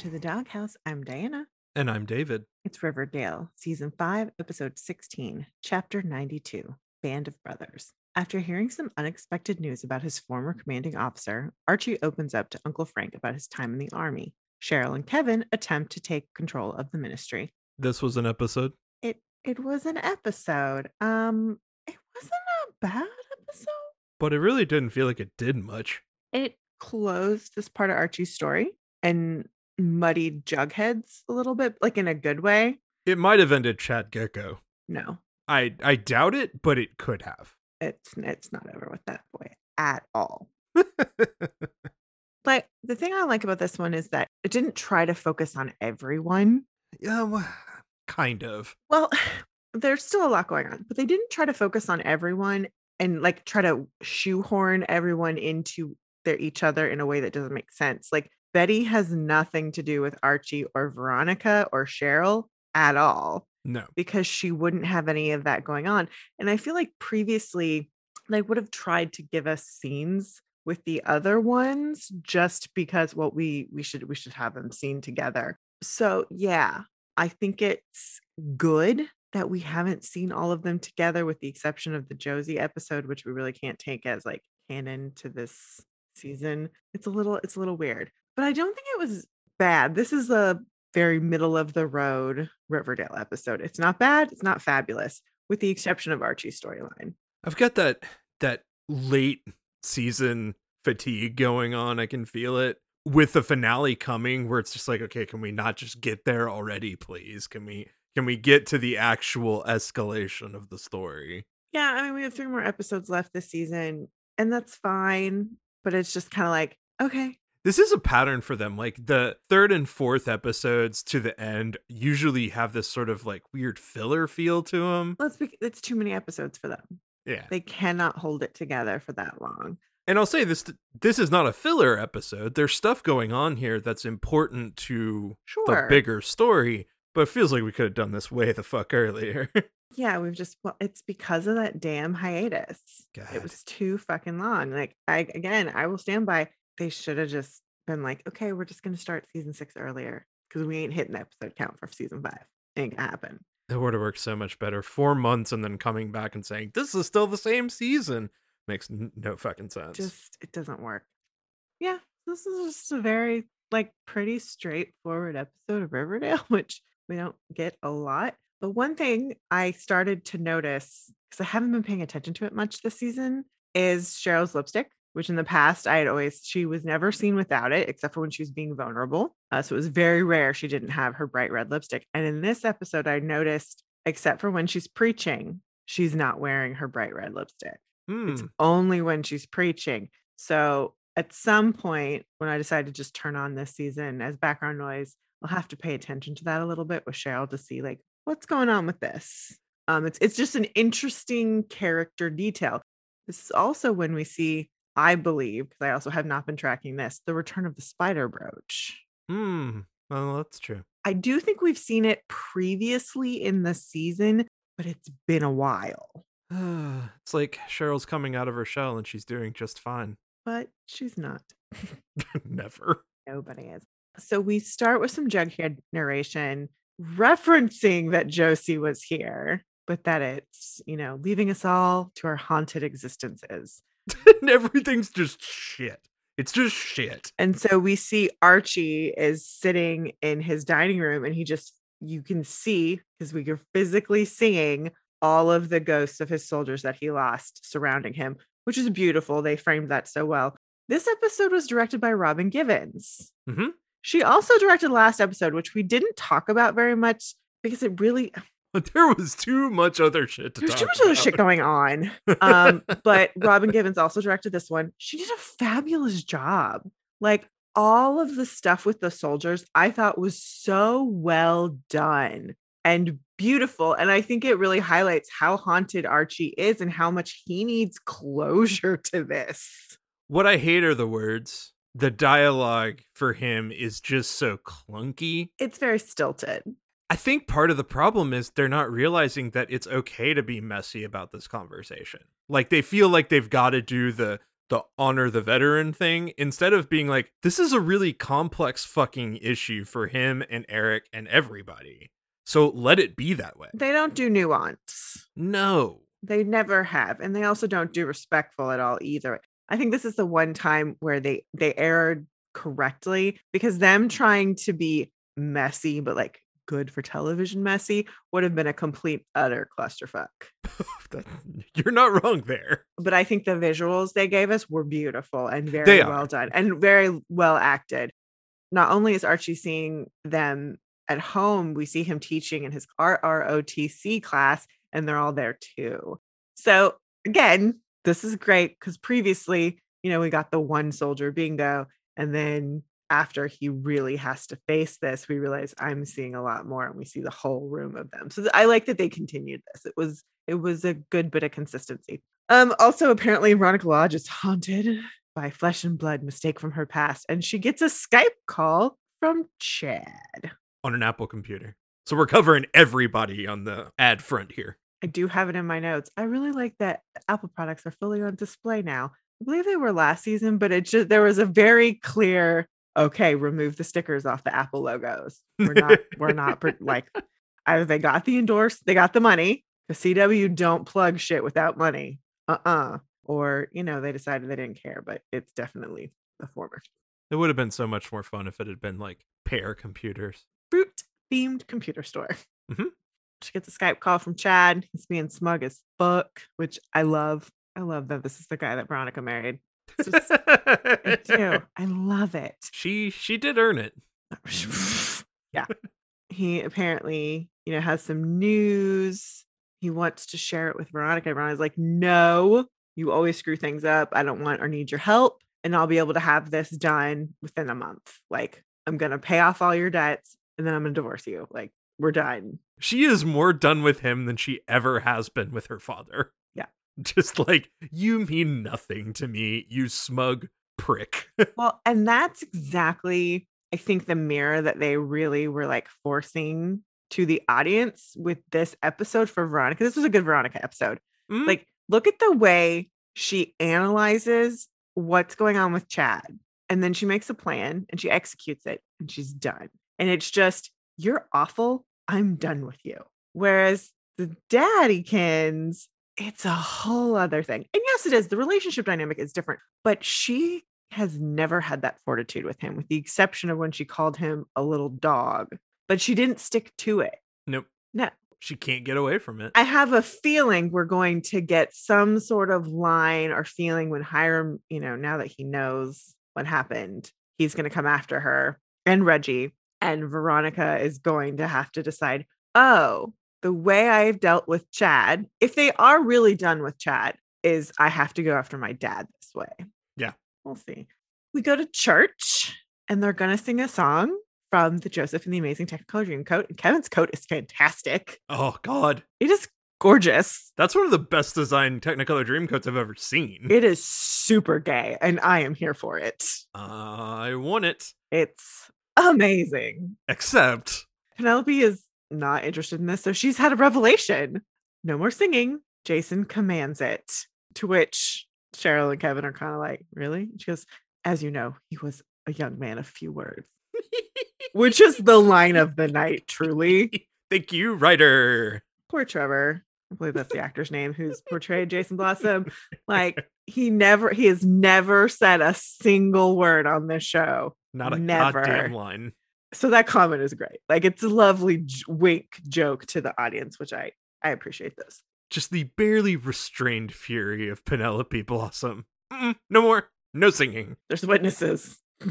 to the Doghouse. I'm Diana. And I'm David. It's Riverdale, Season 5, Episode 16, Chapter 92 Band of Brothers. After hearing some unexpected news about his former commanding officer, Archie opens up to Uncle Frank about his time in the army. Cheryl and Kevin attempt to take control of the ministry. This was an episode. It it was an episode. Um it wasn't a bad episode. But it really didn't feel like it did much. It closed this part of Archie's story and muddied Jugheads a little bit, like in a good way. It might have ended Chad Gekko. No, I I doubt it, but it could have. it's it's not over with that boy at all. But the thing I like about this one is that it didn't try to focus on everyone. yeah, well, kind of. Well, there's still a lot going on, but they didn't try to focus on everyone and like try to shoehorn everyone into their each other in a way that doesn't make sense. Like Betty has nothing to do with Archie or Veronica or Cheryl at all No. because she wouldn't have any of that going on. And I feel like previously they would have tried to give us scenes with the other ones just because well we we should we should have them seen together. So yeah, I think it's good that we haven't seen all of them together with the exception of the Josie episode which we really can't take as like canon to this season. It's a little it's a little weird. But I don't think it was bad. This is a very middle of the road Riverdale episode. It's not bad, it's not fabulous, with the exception of Archie's storyline. I've got that that late season fatigue going on. I can feel it with the finale coming where it's just like, okay, can we not just get there already, please? Can we can we get to the actual escalation of the story? Yeah, I mean, we have three more episodes left this season, and that's fine. But it's just kind of like, okay, This is a pattern for them. Like the third and fourth episodes to the end usually have this sort of like weird filler feel to them. let's be, it's too many episodes for them. Yeah. They cannot hold it together for that long. And I'll say this this is not a filler episode. There's stuff going on here that's important to Sure. the bigger story, but it feels like we could have done this way the fuck earlier. Yeah, we've just, well, it's because of that damn hiatus. God. It was too fucking long. Like, I, again, I will stand by, they should have just been like, okay, we're just going to start season six earlier because we ain't hitting the episode count for season five. Ain't gonna happen. It would have worked so much better. Four months and then coming back and saying, this is still the same season makes n- no fucking sense. just it doesn't work. Yeah, this is just a very like pretty straightforward episode of Riverdale, which we don't get a lot. But one thing I started to notice because I haven't been paying attention to it much this season is Cheryl's lipstick, which in the past I had always she was never seen without it except for when she was being vulnerable. Uh, so it was very rare she didn't have her bright red lipstick. And in this episode, I noticed except for when she's preaching, she's not wearing her bright red lipstick it's Hmm. only when she's preaching. So at some point, when I decide to just turn on this season as background noise, I'll have to pay attention to that a little bit with Cheryl to see like what's going on with this. Um, it's it's just an interesting character detail. This is also when we see, I believe, because I also have not been tracking this, the return of the spider brooch. Hmm. Well, that's true. I do think we've seen it previously in the season, but it's been a while. it's like Cheryl's coming out of her shell and she's doing just fine. But she's not. Never. Nobody is. So we start with some Jughead narration referencing that Josie was here, but that it's, you know, leaving us all to our haunted existences. and everything's just shit. It's just shit. And so we see Archie is sitting in his dining room and he just, you can see, because we are physically seeing all of the ghosts of his soldiers that he lost surrounding him, which is beautiful. They framed that so well. This episode was directed by Robin Givens. Mhm. She also directed last episode, which we didn't talk about very much because it really there was too much other shit to there's talk too much other shit going on. Um, but Robin Givens also directed this one. She did a fabulous job. Like all of the stuff with the soldiers, I thought was so well done and beautiful. And I think it really highlights how haunted Archie is and how much he needs closure to this. What I hate are the words. The dialogue for him is just so clunky. It's very stilted. I think part of the problem is they're not realizing that it's okay to be messy about this conversation. Like they feel like they've got to do the the honor the veteran thing instead of being like this is a really complex fucking issue for him and Eric and everybody. So let it be that way. They don't do nuance. No. They never have. And they also don't do respectful at all either. I think this is the one time where they they aired correctly because them trying to be messy but like good for television messy would have been a complete utter clusterfuck. You're not wrong there. But I think the visuals they gave us were beautiful and very well done and very well acted. Not only is Archie seeing them at home, we see him teaching in his RROTC class, and they're all there too. So again, this is great because previously, you know, we got the one soldier bingo, and then after he really has to face this, we realize I'm seeing a lot more and we see the whole room of them. So I like that they continued this. It was it was a good bit of consistency. Um also apparently Veronica Lodge is haunted by flesh and blood mistake from her past and she gets a Skype call from Chad on an Apple computer. So we're covering everybody on the ad front here. I do have it in my notes. I really like that Apple products are fully on display now. I believe they were last season, but it just there was a very clear okay, remove the stickers off the Apple logos. We're not, we're not like either they got the endorse, they got the money. The CW don't plug shit without money. Uh-uh. Or, you know, they decided they didn't care, but it's definitely the former. It would have been so much more fun if it had been like pair computers. Fruit themed computer store. Mm-hmm. She gets a Skype call from Chad. He's being smug as fuck, which I love. I love that this is the guy that Veronica married. Just, I do. I love it. She she did earn it. yeah. He apparently, you know, has some news. He wants to share it with Veronica. Veronica's like, no, you always screw things up. I don't want or need your help. And I'll be able to have this done within a month. Like, I'm gonna pay off all your debts and then I'm gonna divorce you. Like, we're done. She is more done with him than she ever has been with her father. Just like, you mean nothing to me, you smug prick. well, and that's exactly, I think, the mirror that they really were like forcing to the audience with this episode for Veronica. This was a good Veronica episode. Mm. Like, look at the way she analyzes what's going on with Chad. And then she makes a plan and she executes it and she's done. And it's just, you're awful. I'm done with you. Whereas the daddykins it's a whole other thing. And yes, it is. The relationship dynamic is different, but she has never had that fortitude with him, with the exception of when she called him a little dog, but she didn't stick to it. Nope. No. She can't get away from it. I have a feeling we're going to get some sort of line or feeling when Hiram, you know, now that he knows what happened, he's going to come after her and Reggie. And Veronica is going to have to decide, oh, the way I've dealt with Chad, if they are really done with Chad, is I have to go after my dad this way. Yeah. We'll see. We go to church and they're going to sing a song from the Joseph and the Amazing Technicolor Dreamcoat. And Kevin's coat is fantastic. Oh, God. It is gorgeous. That's one of the best designed Technicolor Dreamcoats I've ever seen. It is super gay, and I am here for it. I want it. It's amazing. Except Penelope is not interested in this. So she's had a revelation. No more singing. Jason commands it. To which Cheryl and Kevin are kind of like, really? She goes, as you know, he was a young man of few words. which is the line of the night, truly. Thank you, writer. Poor Trevor. I believe that's the actor's name who's portrayed Jason Blossom. Like he never, he has never said a single word on this show. Not a never. goddamn line so that comment is great. Like it's a lovely j- wink joke to the audience, which I I appreciate this. Just the barely restrained fury of Penelope Blossom. Mm-mm, no more, no singing. There's witnesses.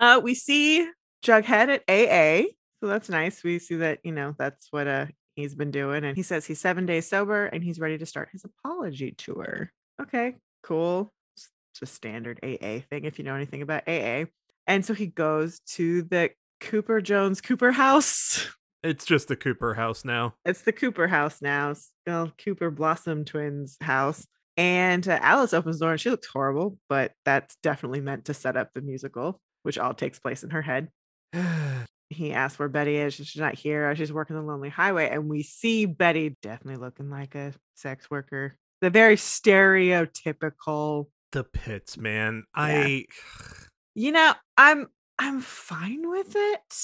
uh, we see Jughead at AA, so that's nice. We see that you know that's what uh he's been doing, and he says he's seven days sober and he's ready to start his apology tour. Okay, cool. It's Just standard AA thing if you know anything about AA. And so he goes to the Cooper Jones Cooper house. It's just the Cooper house now. It's the Cooper house now. Still Cooper Blossom twins house. And uh, Alice opens the door and she looks horrible, but that's definitely meant to set up the musical, which all takes place in her head. he asks where Betty is. She's not here. She's working the Lonely Highway. And we see Betty definitely looking like a sex worker the very stereotypical The pits, man. Yeah. I you know, I'm I'm fine with it.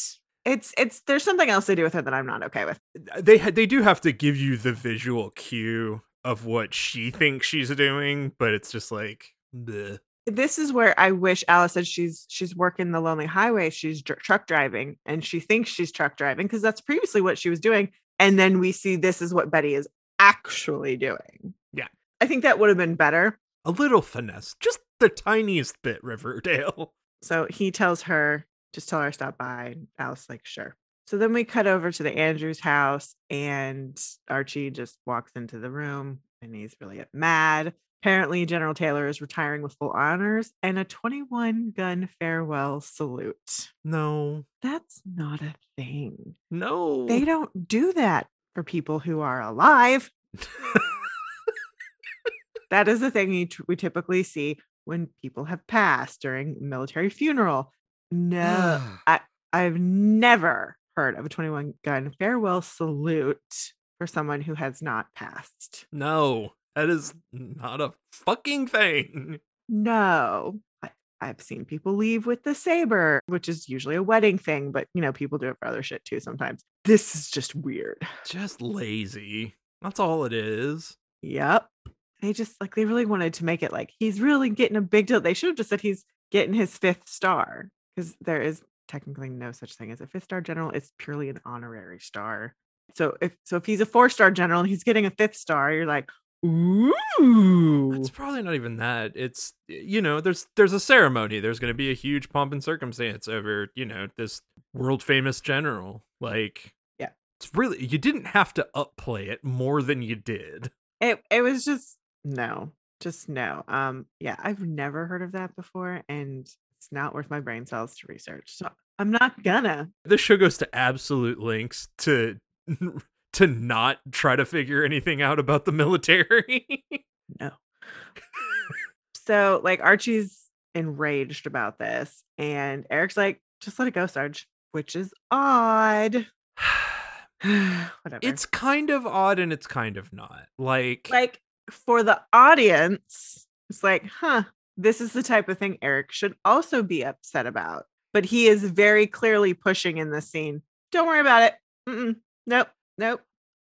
It's it's there's something else they do with her that I'm not okay with. Uh, they ha- they do have to give you the visual cue of what she thinks she's doing, but it's just like bleh. This is where I wish Alice said she's she's working the lonely highway. She's dr- truck driving and she thinks she's truck driving because that's previously what she was doing. And then we see this is what Betty is actually doing. Yeah. I think that would have been better. a little finesse, just the tiniest bit, Riverdale. So he tells her, just tell her to stop by. And Alice like, sure. So then we cut over to the Andrews house and Archie just walks into the room and he's really mad. Apparently, General Taylor is retiring with full honors and a 21 gun farewell salute. No, That's not a thing. no. They don't do that for people who are alive. That is the thing we typically see when people have passed during military funeral. No, I've never heard of a 21 gun farewell salute for someone who has not passed. no, that is not a fucking thing. No. I, I've seen people leave with the saber, which is usually a wedding thing, but you know, people do it for other shit too sometimes. This is just weird. Just lazy. That's all it is. Yep. They just like they really wanted to make it like he's really getting a big deal. They should have just said he's getting his fifth star because there is technically no such thing as a fifth star general. It's purely an honorary star. So if so if he's a four star general and he's getting a fifth star, you're like, ooh. It's probably not even that. It's you know, there's there's a ceremony. There's going to be a huge pomp and circumstance over you know this world famous general. Like, Yeah. it's really you didn't have to upplay it more than you did. It it was just no, just no. Um, yeah, I've never heard of that before, and it's not worth my brain cells to research. So I'm not gonna. This show goes to absolute links to to not try to figure anything out about the military. No. so like Archie's enraged about this, and Eric's like, just let it go, Sarge, which is odd. Whatever. it's kind of odd and it's kind of not. Like, like for the audience, it's like, huh, this is the type of thing Eric should also be upset about. But he is very clearly pushing in this scene. Don't worry about it. Mm-mm. Nope. Nope.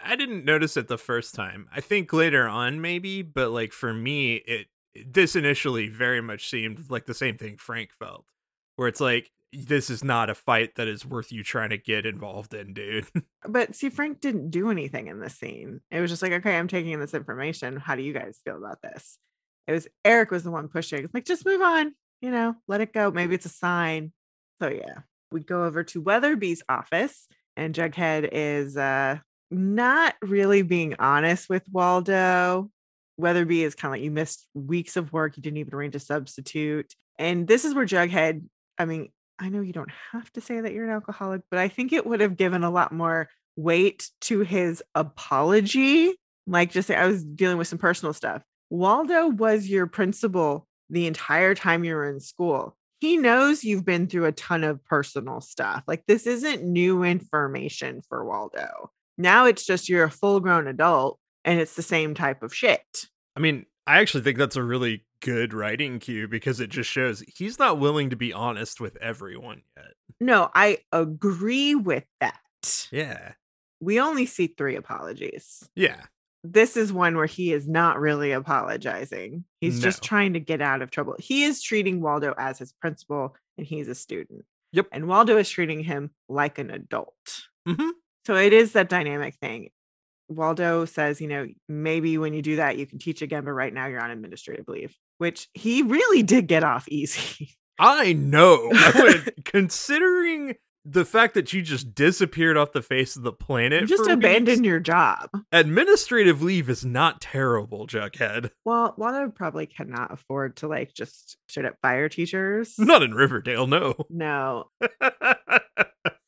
I didn't notice it the first time. I think later on maybe, but like for me, it this initially very much seemed like the same thing Frank felt, where it's like this is not a fight that is worth you trying to get involved in, dude. But see, Frank didn't do anything in this scene. It was just like, okay, I'm taking this information. How do you guys feel about this? It was Eric was the one pushing. Like, just move on, you know, let it go. Maybe it's a sign. So yeah. We go over to Weatherby's office, and Jughead is uh not really being honest with Waldo. Weatherby is kind of like you missed weeks of work, you didn't even arrange a substitute. And this is where Jughead, I mean, I know you don't have to say that you're an alcoholic, but I think it would have given a lot more weight to his apology. Like, just say, I was dealing with some personal stuff. Waldo was your principal the entire time you were in school. He knows you've been through a ton of personal stuff. Like, this isn't new information for Waldo. Now it's just you're a full grown adult and it's the same type of shit. I mean, I actually think that's a really good writing cue because it just shows he's not willing to be honest with everyone yet. No, I agree with that. Yeah. We only see three apologies. Yeah. this is one where he is not really apologizing. He's just trying to get out of trouble. He is treating Waldo as his principal and he's a student. Yep. And Waldo is treating him like an adult. Mhm. So it is that dynamic thing. Waldo says, you know, maybe when you do that, you can teach again, but right now you're on administrative leave, which he really did get off easy. I know. Considering the fact that you just disappeared off the face of the planet, you just abandoned your job. administrative leave is not terrible, Jughead. Well, Waldo probably cannot afford to like just straight up fire teachers. Not in Riverdale, no. No,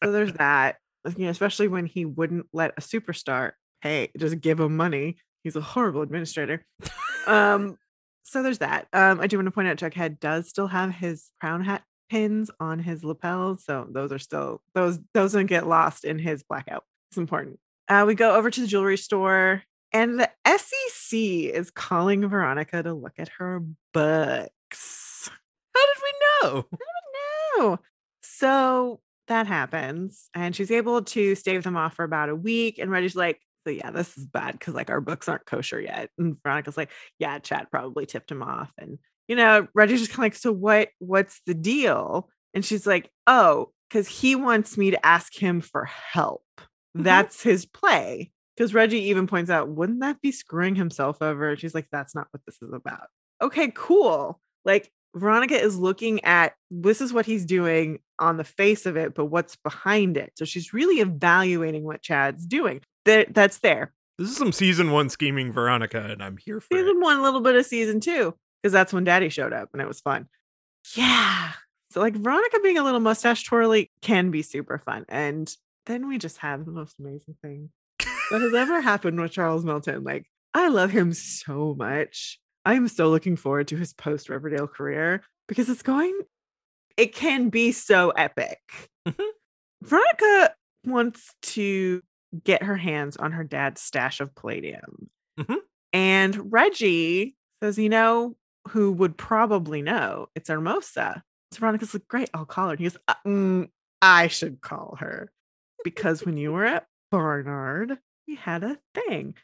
so there's that you know especially when he wouldn't let a superstar pay just give him money he's a horrible administrator um so there's that um i do want to point out jughead does still have his crown hat pins on his lapels so those are still those those don't get lost in his blackout it's important uh we go over to the jewelry store And the SEC is calling Veronica to look at her books. How did we know? I don't know. So that happens. And she's able to stave them off for about a week. And Reggie's like, so yeah, this is bad because like our books aren't kosher yet. And Veronica's like, yeah, Chad probably tipped him off. And you know, Reggie's just kind of like, so what what's the deal? And she's like, oh, because he wants me to ask him for help. Mm-hmm. That's his play. Because Reggie even points out, wouldn't that be screwing himself over? And she's like, that's not what this is about. Okay, cool. Like Veronica is looking at this is what he's doing on the face of it, but what's behind it. So she's really evaluating what Chad's doing. That that's there. This is some season one scheming Veronica, and I'm here for it. Season one, a little bit of season two, because that's when Daddy showed up and it was fun. Yeah. So like Veronica being a little mustache twirly can be super fun. And then we just have the most amazing thing that has ever happened with Charles Melton. Like, I love him so much. I'm so looking forward to his post Riverdale career because it's going, it can be so epic. Mhm. Veronica wants to get her hands on her dad's stash of palladium. Mhm. And Reggie says, you know, who would probably know? It's Hermosa. So Veronica's like, great, I'll call her. And he goes, uh, mm, I should call her because when you were at Barnard, we had a thing.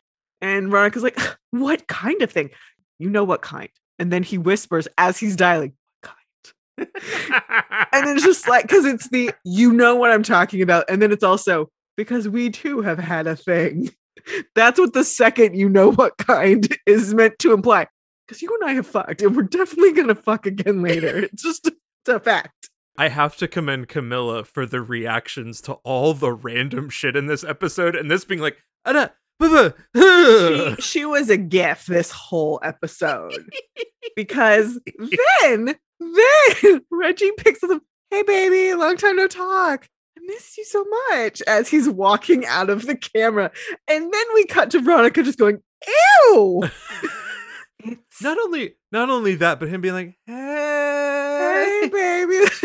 And Veronica's like, what kind of thing? You know what kind. And then he whispers as he's dialing, what kind? And then it's just like, because it's the, you know what I'm talking about. And then it's also, because we too have had a thing. That's what the second you know what kind is meant to imply. Because you and I have fucked, and we're definitely going to fuck again later. It's just a fact. I have to commend Camila for the reactions to all the random shit in this episode, and this being like, "Ada, buh, buh, she, she was a gif this whole episode because then then Reggie picks up hey baby long time no talk miss you so much as he's walking out of the camera. And then we cut to Veronica just going ew! It's not only not only that, but him being like, hey! "Hey," baby.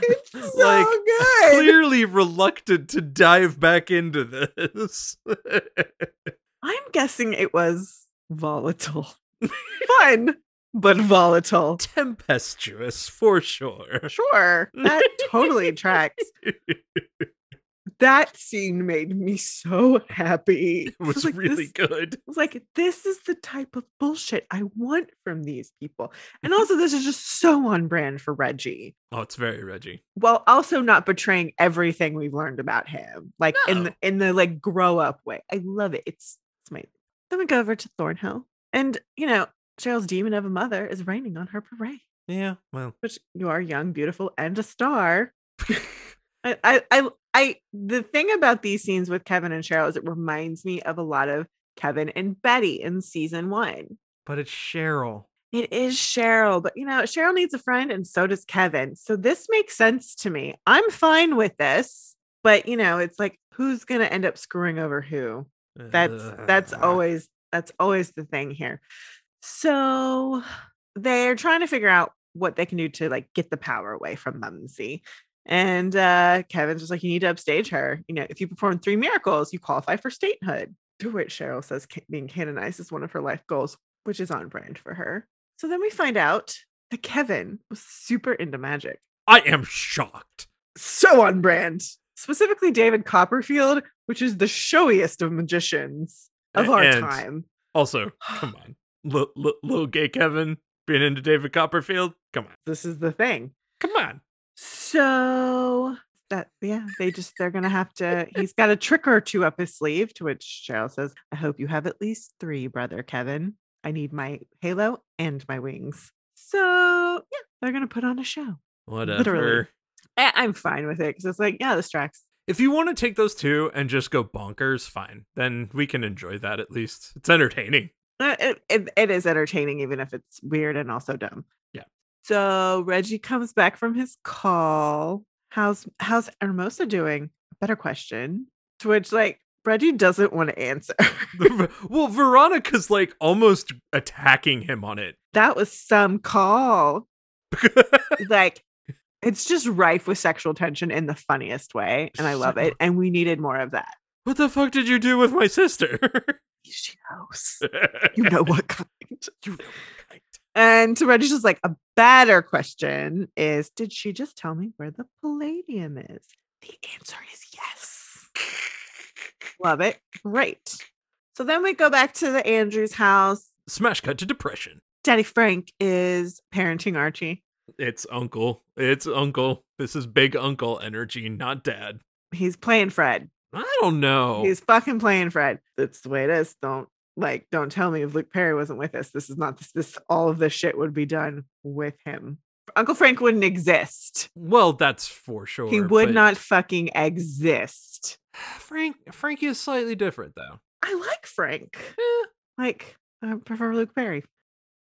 It's so Like, good. clearly reluctant to dive back into this. I'm guessing it was volatile. Fun but volatile Tempestuous for sure. Sure, that totally tracks. That scene made me so happy. It was like, really this- good. I was like, this is the type of bullshit I want from these people. And Mm-hmm. also, this is just so on brand for Reggie. Oh, it's very Reggie. While also not betraying everything we've learned about him, like in the, in the like grow up way. I love it. It's it's my. Then we go over to Thornhill, and you know, Cheryl's demon of a mother is raining on her parade. Yeah, well. Which you are young, beautiful, and a star. I, I, I, I, the thing about these scenes with Kevin and Cheryl is it reminds me of a lot of Kevin and Betty in season one. but it's Cheryl. It is Cheryl, but you know, Cheryl needs a friend and so does Kevin. So this makes sense to me. I'm fine with this, but you know, it's like who's going to end up screwing over who? That's that's always that's always the thing here. So they're trying to figure out what they can do to like get the power away from Mumsy. And uh Kevin's just like, you need to upstage her. You know, if you perform three miracles, you qualify for statehood. To which Cheryl says being canonized is one of her life goals, which is on brand for her. So then we find out that Kevin was super into magic. I am shocked. So on brand. Specifically David Copperfield, which is the showiest of magicians of our And- time. Also, come on. L- l- little gay Kevin being into David Copperfield? Come on. This is the thing. Come on. So that yeah, they just they're gonna have to. He's got a trick or two up his sleeve. To which Cheryl says, "I hope you have at least three, brother Kevin. I need my halo and my wings." So yeah, they're gonna put on a show. Whatever. I- I'm fine with it because it's like yeah, this tracks. If you want to take those two and just go bonkers, fine. Then we can enjoy that at least. It's entertaining. Uh, It, it, it is entertaining, even if it's weird and also dumb. Yeah. So Reggie comes back from his call. How's how's Hermosa doing? Better question. To which like Reggie doesn't want to answer. well, Veronica's like almost attacking him on it. that was some call. Like it's just rife with sexual tension in the funniest way, and I love it. And we needed more of that. what the fuck did you do with my sister? she knows. You know what kind. You know what kind. And to Reggie's just like a better question is Did she just tell me where the palladium is? The answer is yes. Love it. Great. So then we go back to the Andrews house. Smash cut to depression. Daddy Frank is parenting Archie. It's uncle. It's uncle. This is big uncle energy, not dad. He's playing Fred. I don't know. He's fucking playing Fred. That's the way it is. Don't like don't tell me if Luke Perry wasn't with us. This is not this this all of this shit would be done with him. Uncle Frank wouldn't exist. well, that's for sure. he would but not fucking exist. Frank Frankie is slightly different though. I like Frank. Eh, Like, I prefer Luke Perry.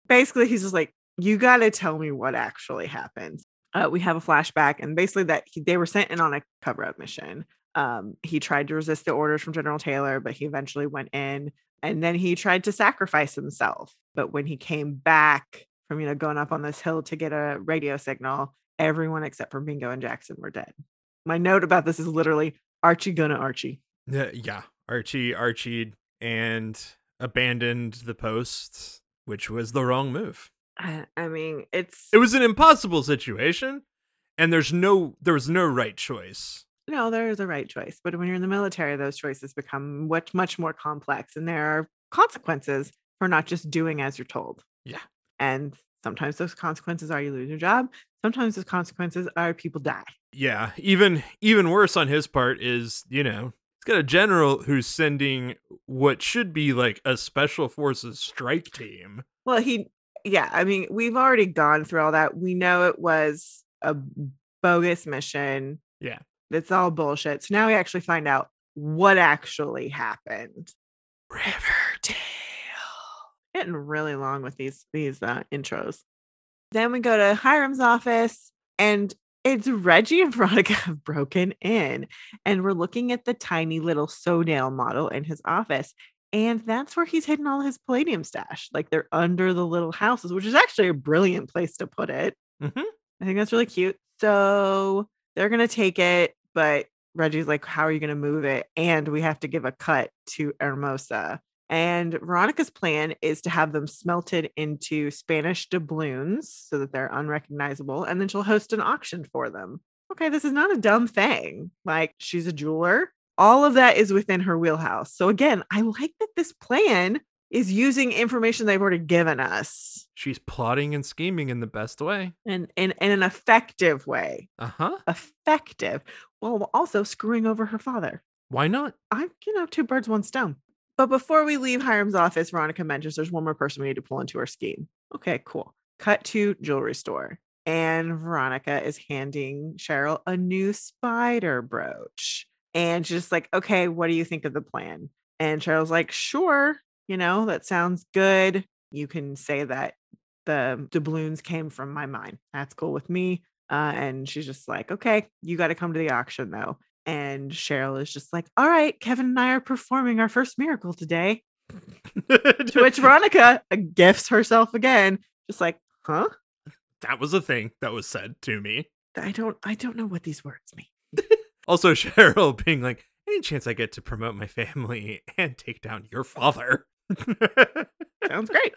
Basically, he's just like, you got to tell me what actually happened. Uh, we have a flashback, and basically, that he, they were sent in on a cover up mission. Um, he tried to resist the orders from General Taylor, but he eventually went in, and then he tried to sacrifice himself. But when he came back from, you know, going up on this hill to get a radio signal, everyone except for Bingo and Jackson were dead. My note about this is literally Archie gonna Archie. yeah, yeah. Archie Archie and abandoned the post, which was the wrong move. I, I mean, it's It was an impossible situation, and there's no there was no right choice. No, there is a right choice. But when you're in the military, those choices become much, much more complex. And there are consequences for not just doing as you're told. Yeah. And sometimes those consequences are you lose your job. Sometimes those consequences are people die. Yeah, even even worse on his part is, you know, he's got a general who's sending what should be like a special forces strike team. Well, he, yeah, I mean, we've already gone through all that. We know it was a bogus mission. Yeah. It's all bullshit. So now we actually find out what actually happened. Riverdale. getting really long with these these uh, intros. Then we go to Hiram's office, and it's Reggie and Veronica have broken in, and we're looking at the tiny little Sodale model in his office, and that's where he's hidden all his palladium stash. Like they're under the little houses, which is actually a brilliant place to put it. Mhm. I think that's really cute. So they're gonna take it, but Reggie's like, "How are you gonna move it?" And we have to give a cut to Hermosa. And Veronica's plan is to have them smelted into Spanish doubloons so that they're unrecognizable. And then she'll host an auction for them. Okay, this is not a dumb thing. Like, she's a jeweler. All of that is within her wheelhouse. So, again, I like that this plan is using information they've already given us She's plotting and scheming in the best way. and in, in an effective way. Uh-huh. Effective while also screwing over her father. Why not? I'm, you know, two birds, one stone. But before we leave Hiram's office, Veronica mentions there's one more person we need to pull into our scheme. Okay, cool. Cut to jewelry store. And Veronica is handing Cheryl a new spider brooch. And she's just like, okay, what do you think of the plan? And Cheryl's like, sure, you know, that sounds good. You can say that the doubloons came from my mind. That's cool with me. Uh, and she's just like, okay, you got to come to the auction though. And Cheryl is just like, all right, Kevin and I are performing our first miracle today. To which Veronica uh, gifts herself again, just like, huh? that was a thing that was said to me. I don't, I don't know what these words mean. Also, Cheryl being like, any chance I get to promote my family and take down your father? Sounds great.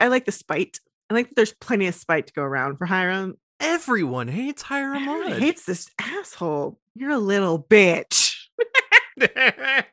I like the spite. I like that there's plenty of spite to go around for Hiram. Everyone hates Hiram Everyone Mudge. hates this asshole. You're a little bitch.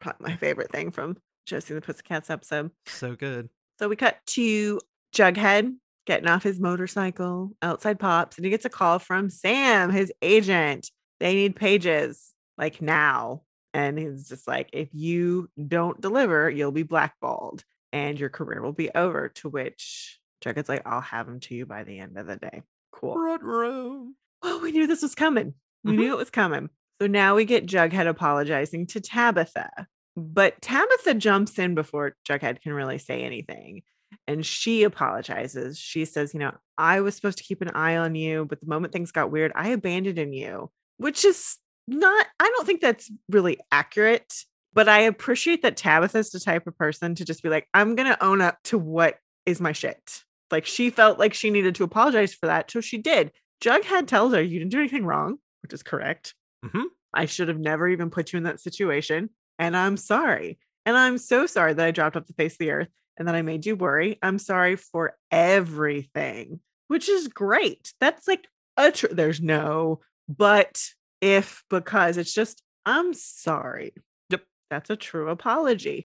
Probably my favorite thing from Josie and the Pussycats episode. so good. So we cut to Jughead getting off his motorcycle outside Pops, and he gets a call from Sam, his agent. They need pages like now. And he's just like, if you don't deliver, you'll be blackballed and your career will be over. To which Jughead's like, I'll have him to you by the end of the day. Cool. Ruh-roh. Well, we knew this was coming. We Mhm. knew it was coming. So now we get Jughead apologizing to Tabitha. But Tabitha jumps in before Jughead can really say anything. And she apologizes. She says, You know, I was supposed to keep an eye on you, but the moment things got weird, I abandoned you, which is not, I don't think that's really accurate. But I appreciate that Tabitha's the type of person to just be like, I'm going to own up to what is my shit. Like she felt like she needed to apologize for that. So she did. Jughead tells her, You didn't do anything wrong, which is correct. Mhm. I should have never even put you in that situation. and I'm sorry. And I'm so sorry that I dropped off the face of the earth and that I made you worry. I'm sorry for everything, which is great. That's like a tr- there's no but if because it's just I'm sorry. Yep. That's a true apology.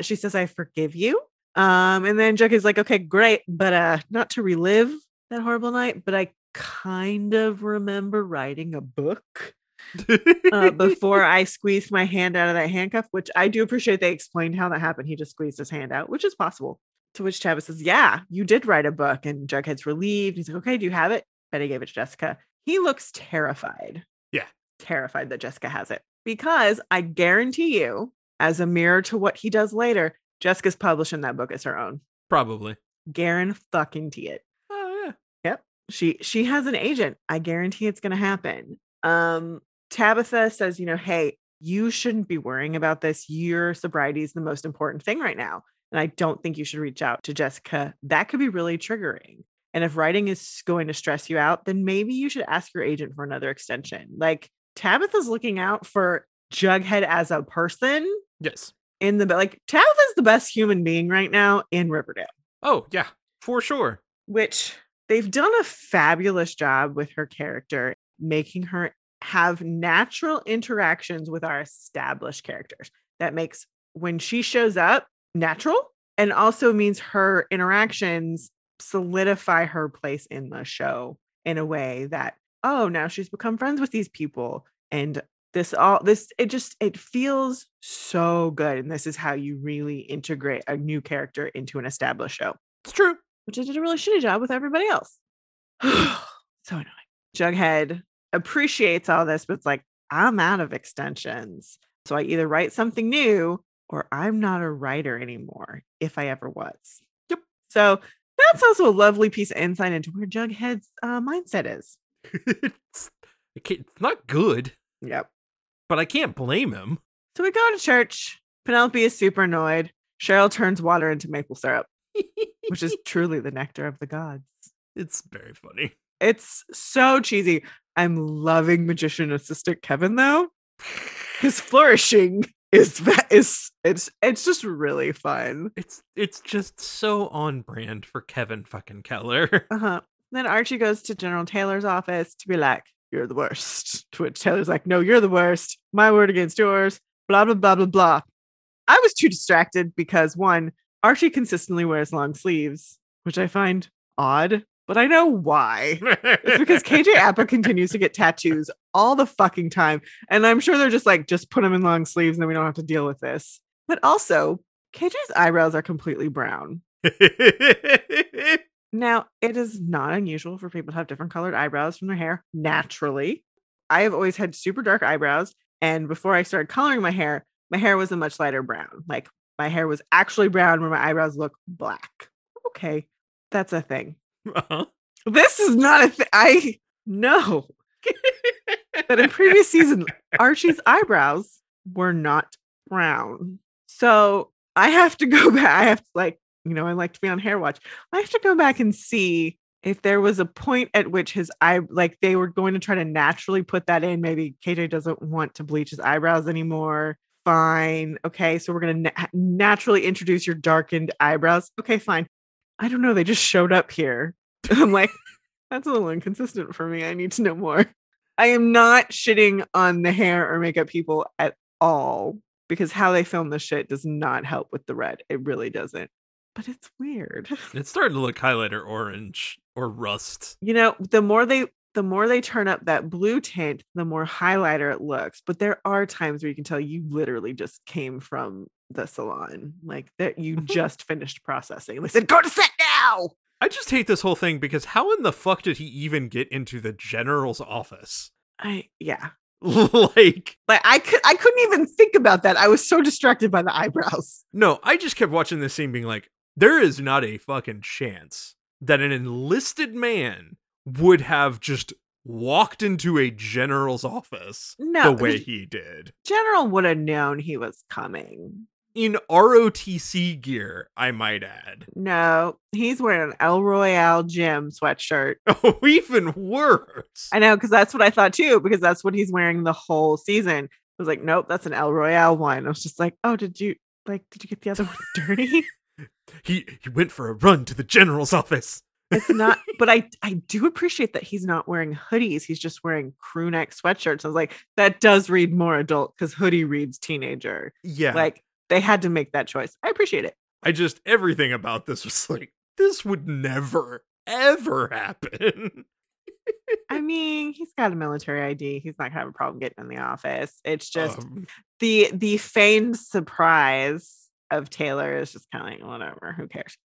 She says I forgive you. Um and then Jughead's like okay, great, but uh not to relive that horrible night, but I kind of remember writing a book uh, before I squeezed my hand out of that handcuff, which I do appreciate they explained how that happened. He just squeezed his hand out, which is possible. To which Tabitha says, Yeah, you did write a book. And Jughead's relieved. He's like, Okay, do you have it? Betty gave it to Jessica. He looks terrified. Yeah. Terrified that Jessica has it. Because I guarantee you, as a mirror to what he does later, Jessica's publishing that book as her own. Probably. Garen fucking T it. Oh yeah. Yep. She she has an agent. I guarantee it's gonna happen. Um Tabitha says, you know, hey, you shouldn't be worrying about this. Your sobriety is the most important thing right now. And I don't think you should reach out to Jessica. That could be really triggering. And if writing is going to stress you out, then maybe you should ask your agent for another extension. Like Tabitha's looking out for Jughead as a person Yes. in the like Tabitha's the best human being right now in Riverdale, Oh yeah, for sure. which they've done a fabulous job with her character, making her have natural interactions with our established characters. That makes when she shows up natural and also means her interactions solidify her place in the show in a way that oh now she's become friends with these people and this all this it just it feels so good and this is how you really integrate a new character into an established show It's true. which I did a really shitty job with everybody else. so annoying. Jughead appreciates all this, but it's like, I'm out of extensions. So I either write something new or I'm not a writer anymore, if I ever was. Yep. So that's also a lovely piece of insight into where Jughead's uh, mindset is. it's, it's not good, Yep. but I can't blame him. So we go to church. Penelope is super annoyed. Cheryl turns water into maple syrup, which is truly the nectar of the gods. it's very funny. It's so cheesy. I'm loving magician assistant Kevin though. His flourishing is va- is it's it's just really fun. It's it's just so on brand for Kevin fucking Keller. Uh-huh. Then Archie goes to General Taylor's office to be like, "You're the worst." To which Taylor's like, "No, you're the worst. My word against yours." Blah blah blah blah blah. I was too distracted because one, Archie consistently wears long sleeves, which I find odd, but I know why. It's because KJ Apa continues to get tattoos all the fucking time. And I'm sure they're just like, just put them in long sleeves and then we don't have to deal with this. But also, KJ's eyebrows are completely brown. Now, it is not unusual for people to have different colored eyebrows from their hair naturally. I have always had super dark eyebrows. And before I started coloring my hair, my hair was a much lighter brown. Like my hair was actually brown where my eyebrows look black. Okay, that's a thing. Uh-huh. This is not a thing. I know that in previous season, Archie's eyebrows were not brown. So I have to go back. I have to like, you know, I like to be on hair watch. I have to go back and see if there was a point at which his eye, like they were going to try to naturally put that in. Maybe KJ doesn't want to bleach his eyebrows anymore. Fine. Okay. So we're going to na- naturally introduce your darkened eyebrows. Okay, fine. I don't know. They just showed up here. I'm like, that's a little inconsistent for me. I need to know more. I am not shitting on the hair or makeup people at all because how they film this shit does not help with the red. It really doesn't. But it's weird. It's starting to look highlighter orange or rust. You know, the more they the more they turn up that blue tint, the more highlighter it looks. But there are times where you can tell you literally just came from the salon. Like that you just finished processing. They said, go to set now. I just hate this whole thing because how in the fuck did he even get into the general's office? I yeah. like, Like I could I couldn't even think about that. I was so distracted by the eyebrows. no, I just kept watching this scene being like, there is not a fucking chance that an enlisted man would have just walked into a general's office No, the way he did. General would have known he was coming. In ROTC gear, I might add. No, he's wearing an El Royale gym sweatshirt. Oh, even worse. I know because that's what I thought too, because that's what he's wearing the whole season. I was like, nope, that's an El Royale one. I was just like, oh, did you like did you get the other one dirty? he he went for a run to the general's office. It's not, but I I do appreciate that he's not wearing hoodies. He's just wearing crew neck sweatshirts. I was like, that does read more adult because hoodie reads teenager. Yeah. Like they had to make that choice. I appreciate it. I just everything about this was like, this would never, ever happen. I mean, he's got a military ID. He's not gonna have a problem getting in the office. It's just Um, the the feigned surprise of Taylor is just kind of like whatever, who cares?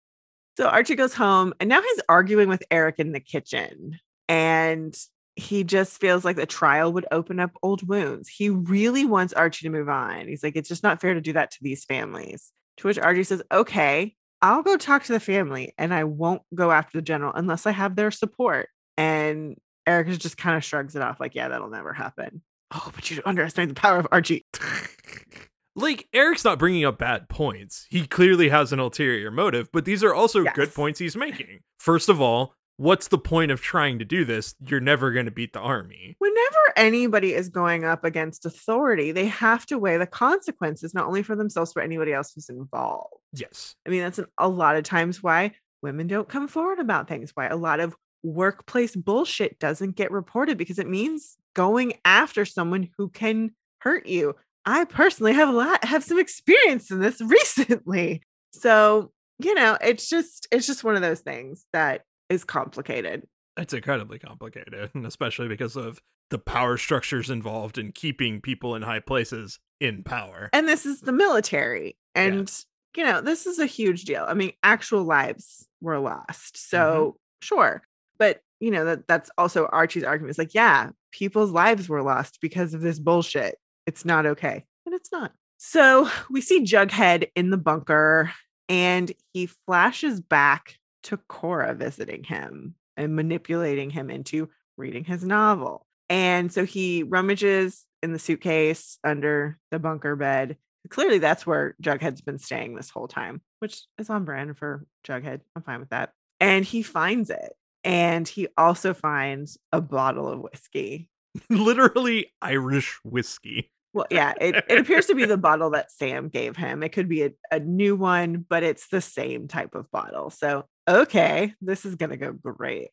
So Archie goes home and now he's arguing with Eric in the kitchen and he just feels like the trial would open up old wounds. He really wants Archie to move on. He's like, it's just not fair to do that to these families. To which Archie says, okay, I'll go talk to the family and I won't go after the general unless I have their support. And Eric just kind of shrugs it off, like, yeah, that'll never happen. Oh, but you underestimate the power of Archie. like Eric's not bringing up bad points. He clearly has an ulterior motive, but these are also good points he's making. First of all, what's the point of trying to do this? You're never going to beat the army. Whenever anybody is going up against authority, they have to weigh the consequences, not only for themselves, but anybody else who's involved. Yes. I mean, that's an, a lot of times why women don't come forward about things, why a lot of workplace bullshit doesn't get reported because it means going after someone who can hurt you. I personally have a lot have some experience in this recently. So, you know, it's just it's just one of those things that is complicated. It's incredibly complicated, especially because of the power structures involved in keeping people in high places in power. And this is the military. And you know, this is a huge deal. I mean, actual lives were lost. Mm-hmm. So, sure. But, you know, that that's also Archie's argument. It's like, yeah, people's lives were lost because of this bullshit. It's not okay. And it's not. So, we see Jughead in the bunker and he flashes back to Cora visiting him and manipulating him into reading his novel. And so he rummages in the suitcase under the bunker bed. Clearly, that's where Jughead's been staying this whole time, which is on brand for Jughead. I'm fine with that. And he finds it. And he also finds a bottle of whiskey. Literally Irish whiskey. Well, yeah, it, it appears to be the bottle that Sam gave him. It could be a, a new one, but it's the same type of bottle. So, okay, this is going to go great.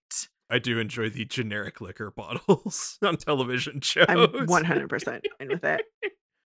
I do enjoy the generic liquor bottles on television shows. I'm 100% in with it.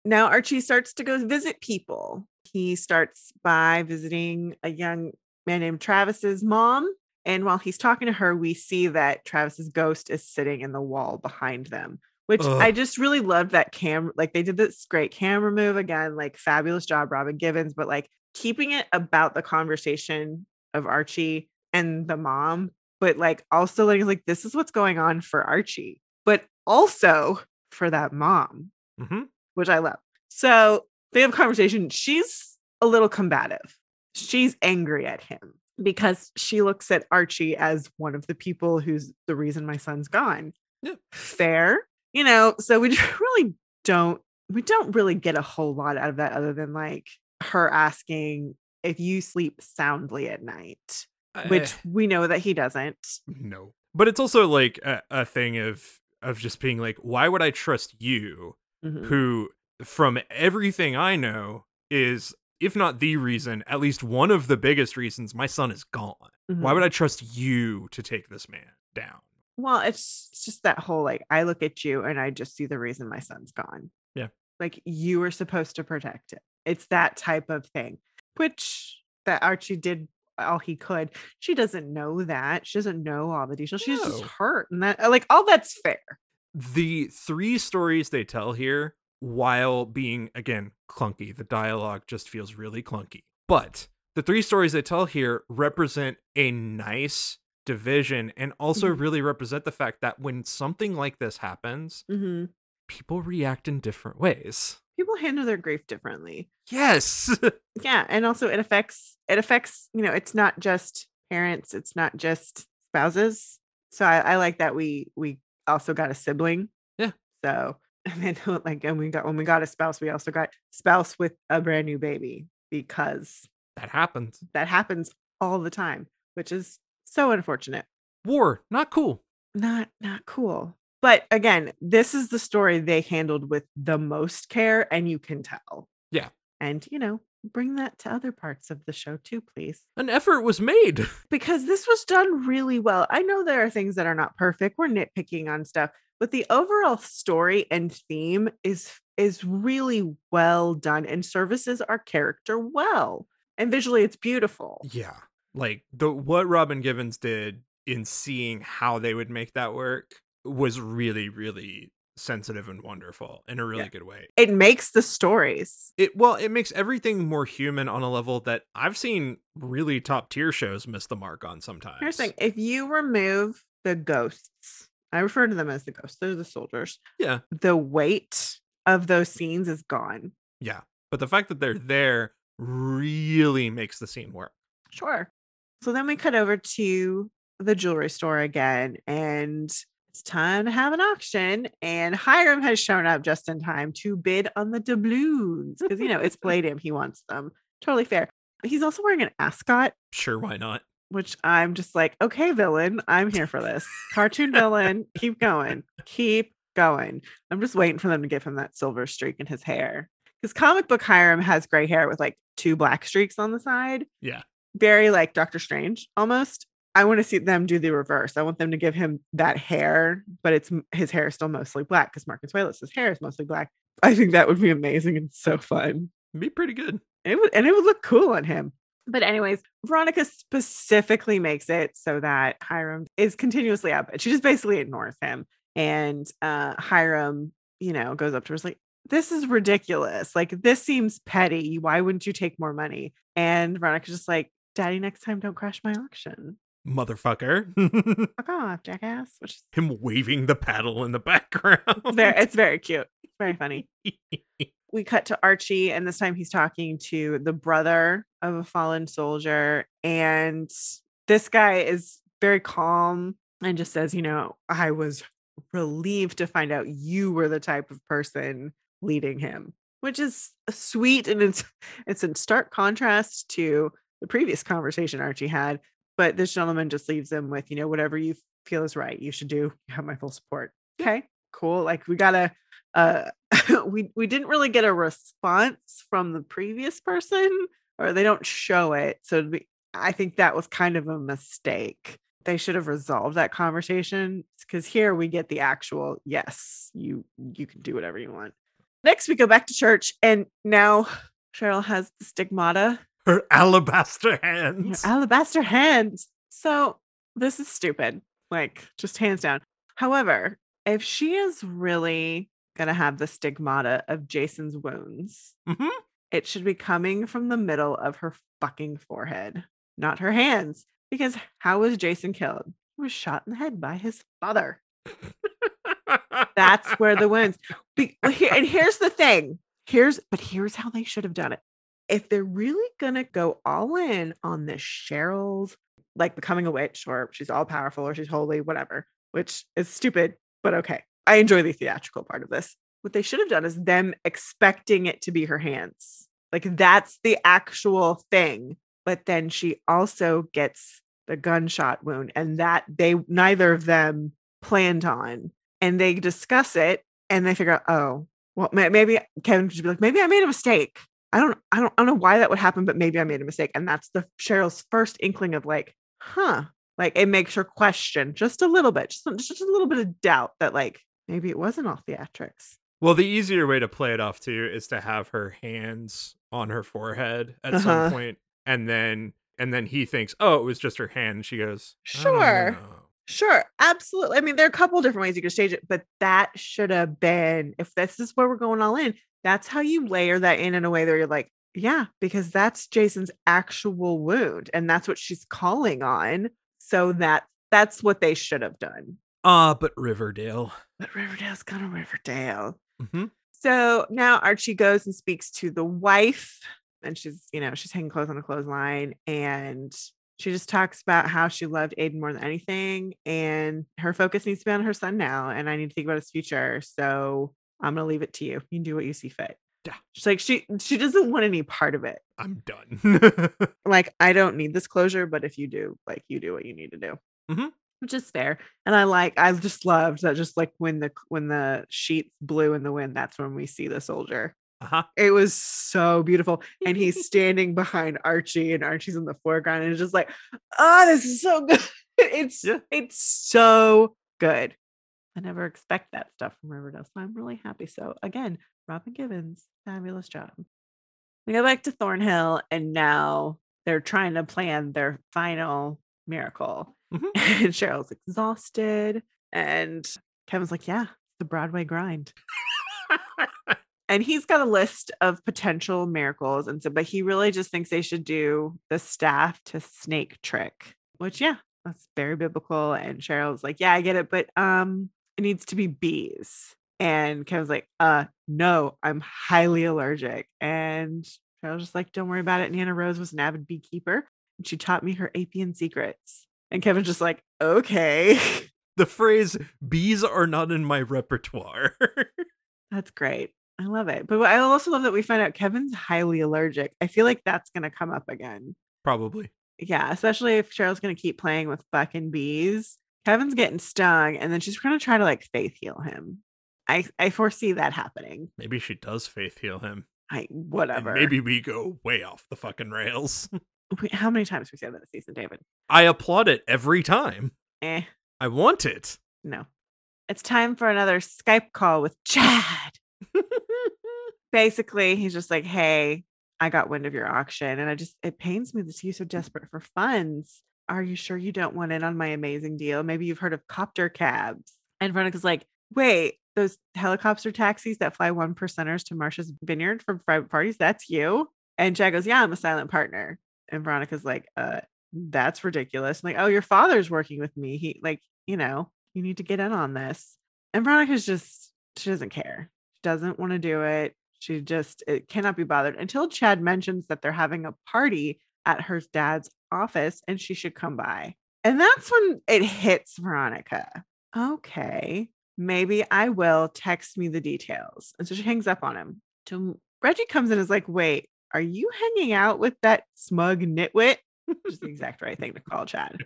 Now Archie starts to go visit people. He starts by visiting a young man named Travis's mom. And while he's talking to her, we see that Travis's ghost is sitting in the wall behind them, which Ugh. I just really loved that cam. Like they did this great camera move again, like fabulous job, Robin Givens, but like keeping it about the conversation of Archie and the mom, but like also like, like this is what's going on for Archie, but also for that mom Mhm. which I love. So they have a conversation. She's a little combative. She's angry at him because she looks at Archie as one of the people who's the reason my son's gone. Yeah. Fair. You know, so we really don't we don't really get a whole lot out of that other than like her asking if you sleep soundly at night, which I- we know that he doesn't. no. But it's also like a, a thing of of just being like, why would I trust you Mhm. who from everything I know is if not the reason, at least one of the biggest reasons my son is gone. Why Mhm. would I trust you to take this man down? Well, it's it's just that whole like I look at you and I just see the reason my son's gone. Yeah. Like you were supposed to protect it. It's that type of thing, which that Archie did all he could. She doesn't know that. She doesn't know all the details. She's just hurt. And that like all that's fair. the three stories they tell here, while being again clunky, the dialogue just feels really clunky. But the three stories they tell here represent a nice division and also Mhm. really represent the fact that when something like this happens, Mhm. people react in different ways. People handle their grief differently. Yes. Yeah. And also it affects it affects, you know, it's not just parents, it's not just spouses. So I, I like that we we also got a sibling. Yeah. So and then like and we got when we got a spouse, we also got spouse with a brand new baby because that happens. that happens all the time, which is so unfortunate. War, not cool. Not not cool. But again, this is the story they handled with the most care, and you can tell. Yeah. And, you know, bring that to other parts of the show too, please. An effort was made. Because this was done really well. I know there are things that are not perfect. We're nitpicking on stuff, but the overall story and theme is is really well done and services our character well. And visually it's beautiful. Yeah. Like the what Robin Givens did in seeing how they would make that work was really, really sensitive and wonderful in a really Yeah. good way. It makes the stories. It well, it makes everything more human on a level that I've seen really top tier shows miss the mark on sometimes. Here's the thing if you remove the ghosts, I refer to them as the ghosts, they're the soldiers. Yeah. The weight of those scenes is gone. Yeah. But the fact that they're there really makes the scene work. Sure. So then we cut over to the jewelry store again, and it's time to have an auction. And Hiram has shown up just in time to bid on the doubloons because, you know, it's Palladium. He wants them. Totally fair. He's also wearing an ascot, Sure, why not? which I'm just like, okay, villain, I'm here for this. Cartoon villain, keep going, keep going. I'm just waiting for them to give him that silver streak in his hair. Because comic book Hiram has gray hair with like two black streaks on the side Yeah. very like Doctor Strange almost. I want to see them do the reverse. I want them to give him that hair, but it's his hair is still mostly black because Mark Consuelos's hair is mostly black. I think that would be amazing and so fun. Be pretty good. And it would and it would look cool on him. But anyways, Veronica specifically makes it so that Hiram is continuously up. She just basically ignores him. And uh Hiram, you know, goes up to her is like, this is ridiculous. Like this seems petty. Why wouldn't you take more money? And Veronica's just like, Daddy, next time don't crash my auction. Motherfucker. Fuck off, oh, jackass. Which is Him waving the paddle in the background. very it's very cute. It's very funny. we cut to Archie, and this time he's talking to the brother of a fallen soldier. And this guy is very calm and just says, You know, I was relieved to find out you were the type of person leading him, which is sweet. And it's it's in stark contrast to the previous conversation Archie had. But this gentleman just leaves him with, you know, whatever you feel is right, you should do. You have my full support. Okay, cool. Like we gotta uh we we didn't really get a response from the previous person or they don't show it so be, i think that was kind of a mistake they should have resolved that conversation because here we get the actual yes you you can do whatever you want next we go back to church and now cheryl has the stigmata Her alabaster hands. alabaster hands. So this is stupid, like just hands down. However, if she is really gonna have the stigmata of Jason's wounds, Mhm. it should be coming from the middle of her fucking forehead, not her hands. Because how was Jason killed? He was shot in the head by his father. That's where the wounds. Be- and here's the thing. Here's but here's how they should have done it. If they're really gonna go all in on this Cheryl's like becoming a witch, or she's all powerful, or she's holy, whatever, which is stupid, but okay. I enjoy the theatrical part of this. What they should have done is them expecting it to be her hands. Like that's the actual thing. But then she also gets the gunshot wound, and that they neither of them planned on and they discuss it and they figure out, oh, well, maybe Kevin should be like, maybe I made a mistake. I don't, I don't, I don't know why that would happen, but maybe I made a mistake. And that's the Cheryl's first inkling of like, huh, like it makes her question just a little bit, just, just a little bit of doubt that like maybe it wasn't all theatrics. Well, the easier way to play it off too is to have her hands on her forehead at Uh-huh. some point, and then and then he thinks, oh, it was just her hand. And she goes, Sure. Sure, absolutely. I mean, there are a couple different ways you could stage it, but that should have been if this is where we're going all in. That's how you layer that in in a way that you're like, yeah, because that's Jason's actual wound, and that's what she's calling on. So that that's what they should have done. Ah, but Riverdale. But Riverdale's kind of Riverdale. hmm So now Archie goes and speaks to the wife, and she's, you know, she's hanging clothes on a clothesline, and she just talks about how she loved Aiden more than anything, and her focus needs to be on her son now, and I need to think about his future. So I'm gonna leave it to you. You can do what you see fit. Yeah. She's like she she doesn't want any part of it. I'm done. Like I don't need this closure, but if you do, like you do what you need to do. Mhm. which is fair. And I like I just loved that just like when the when the sheets blew in the wind, that's when we see the soldier. Uh-huh. It was so beautiful. And he's standing behind Archie and Archie's in the foreground and it's just like, oh, this is so good. It's Yeah. it's so good. I never expect that stuff from Riverdale. So I'm really happy. So again, Robin Givens, fabulous job. We go back to Thornhill and now they're trying to plan their final miracle. Mhm. And Cheryl's exhausted. And Kevin's like, yeah, the Broadway grind. And he's got a list of potential miracles. And so, but he really just thinks they should do the staff to snake trick, which, yeah, that's very biblical. And Cheryl's like, yeah, I get it, but um, it needs to be bees. And Kevin's like, uh, no, I'm highly allergic. And I was just like, don't worry about it. Nana Rose was an avid beekeeper and she taught me her apian secrets. And Kevin's just like, okay. the phrase "bees are not in my repertoire." That's great. I love it. But I also love that we find out Kevin's highly allergic. I feel like that's going to come up again. Probably. Yeah, especially if Cheryl's going to keep playing with Buck and bees. Kevin's getting stung, and then she's going to try to like faith heal him. I I foresee that happening. Maybe she does faith heal him. I And whatever. maybe we go way off the fucking rails. How many times have we said that this season, David? I applaud it every time. Eh, I want it. no. It's time for another Skype call with Chad. Basically, he's just like, "Hey, I got wind of your auction, and I just it pains me to see you so desperate for funds. Are you sure you don't want in on my amazing deal? Maybe you've heard of copter cabs." And Veronica's like, "Wait, those helicopter taxis that fly one percenters to Martha's Vineyard for private parties? That's you?" And Chad goes, "Yeah, I'm a silent partner." And Veronica's like, "Uh, that's ridiculous." I'm like, "Oh, your father's working with me. He like, you know, you need to get in on this." And Veronica's just she doesn't care. She doesn't want to do it. She just it cannot be bothered until Chad mentions that they're having a party at her dad's office and she should come by. And that's when it hits Veronica. Okay, maybe I will text me the details. And so she hangs up on him. So Reggie comes in and is like, wait, are you hanging out with that smug nitwit? Which is the exact right thing to call Chad.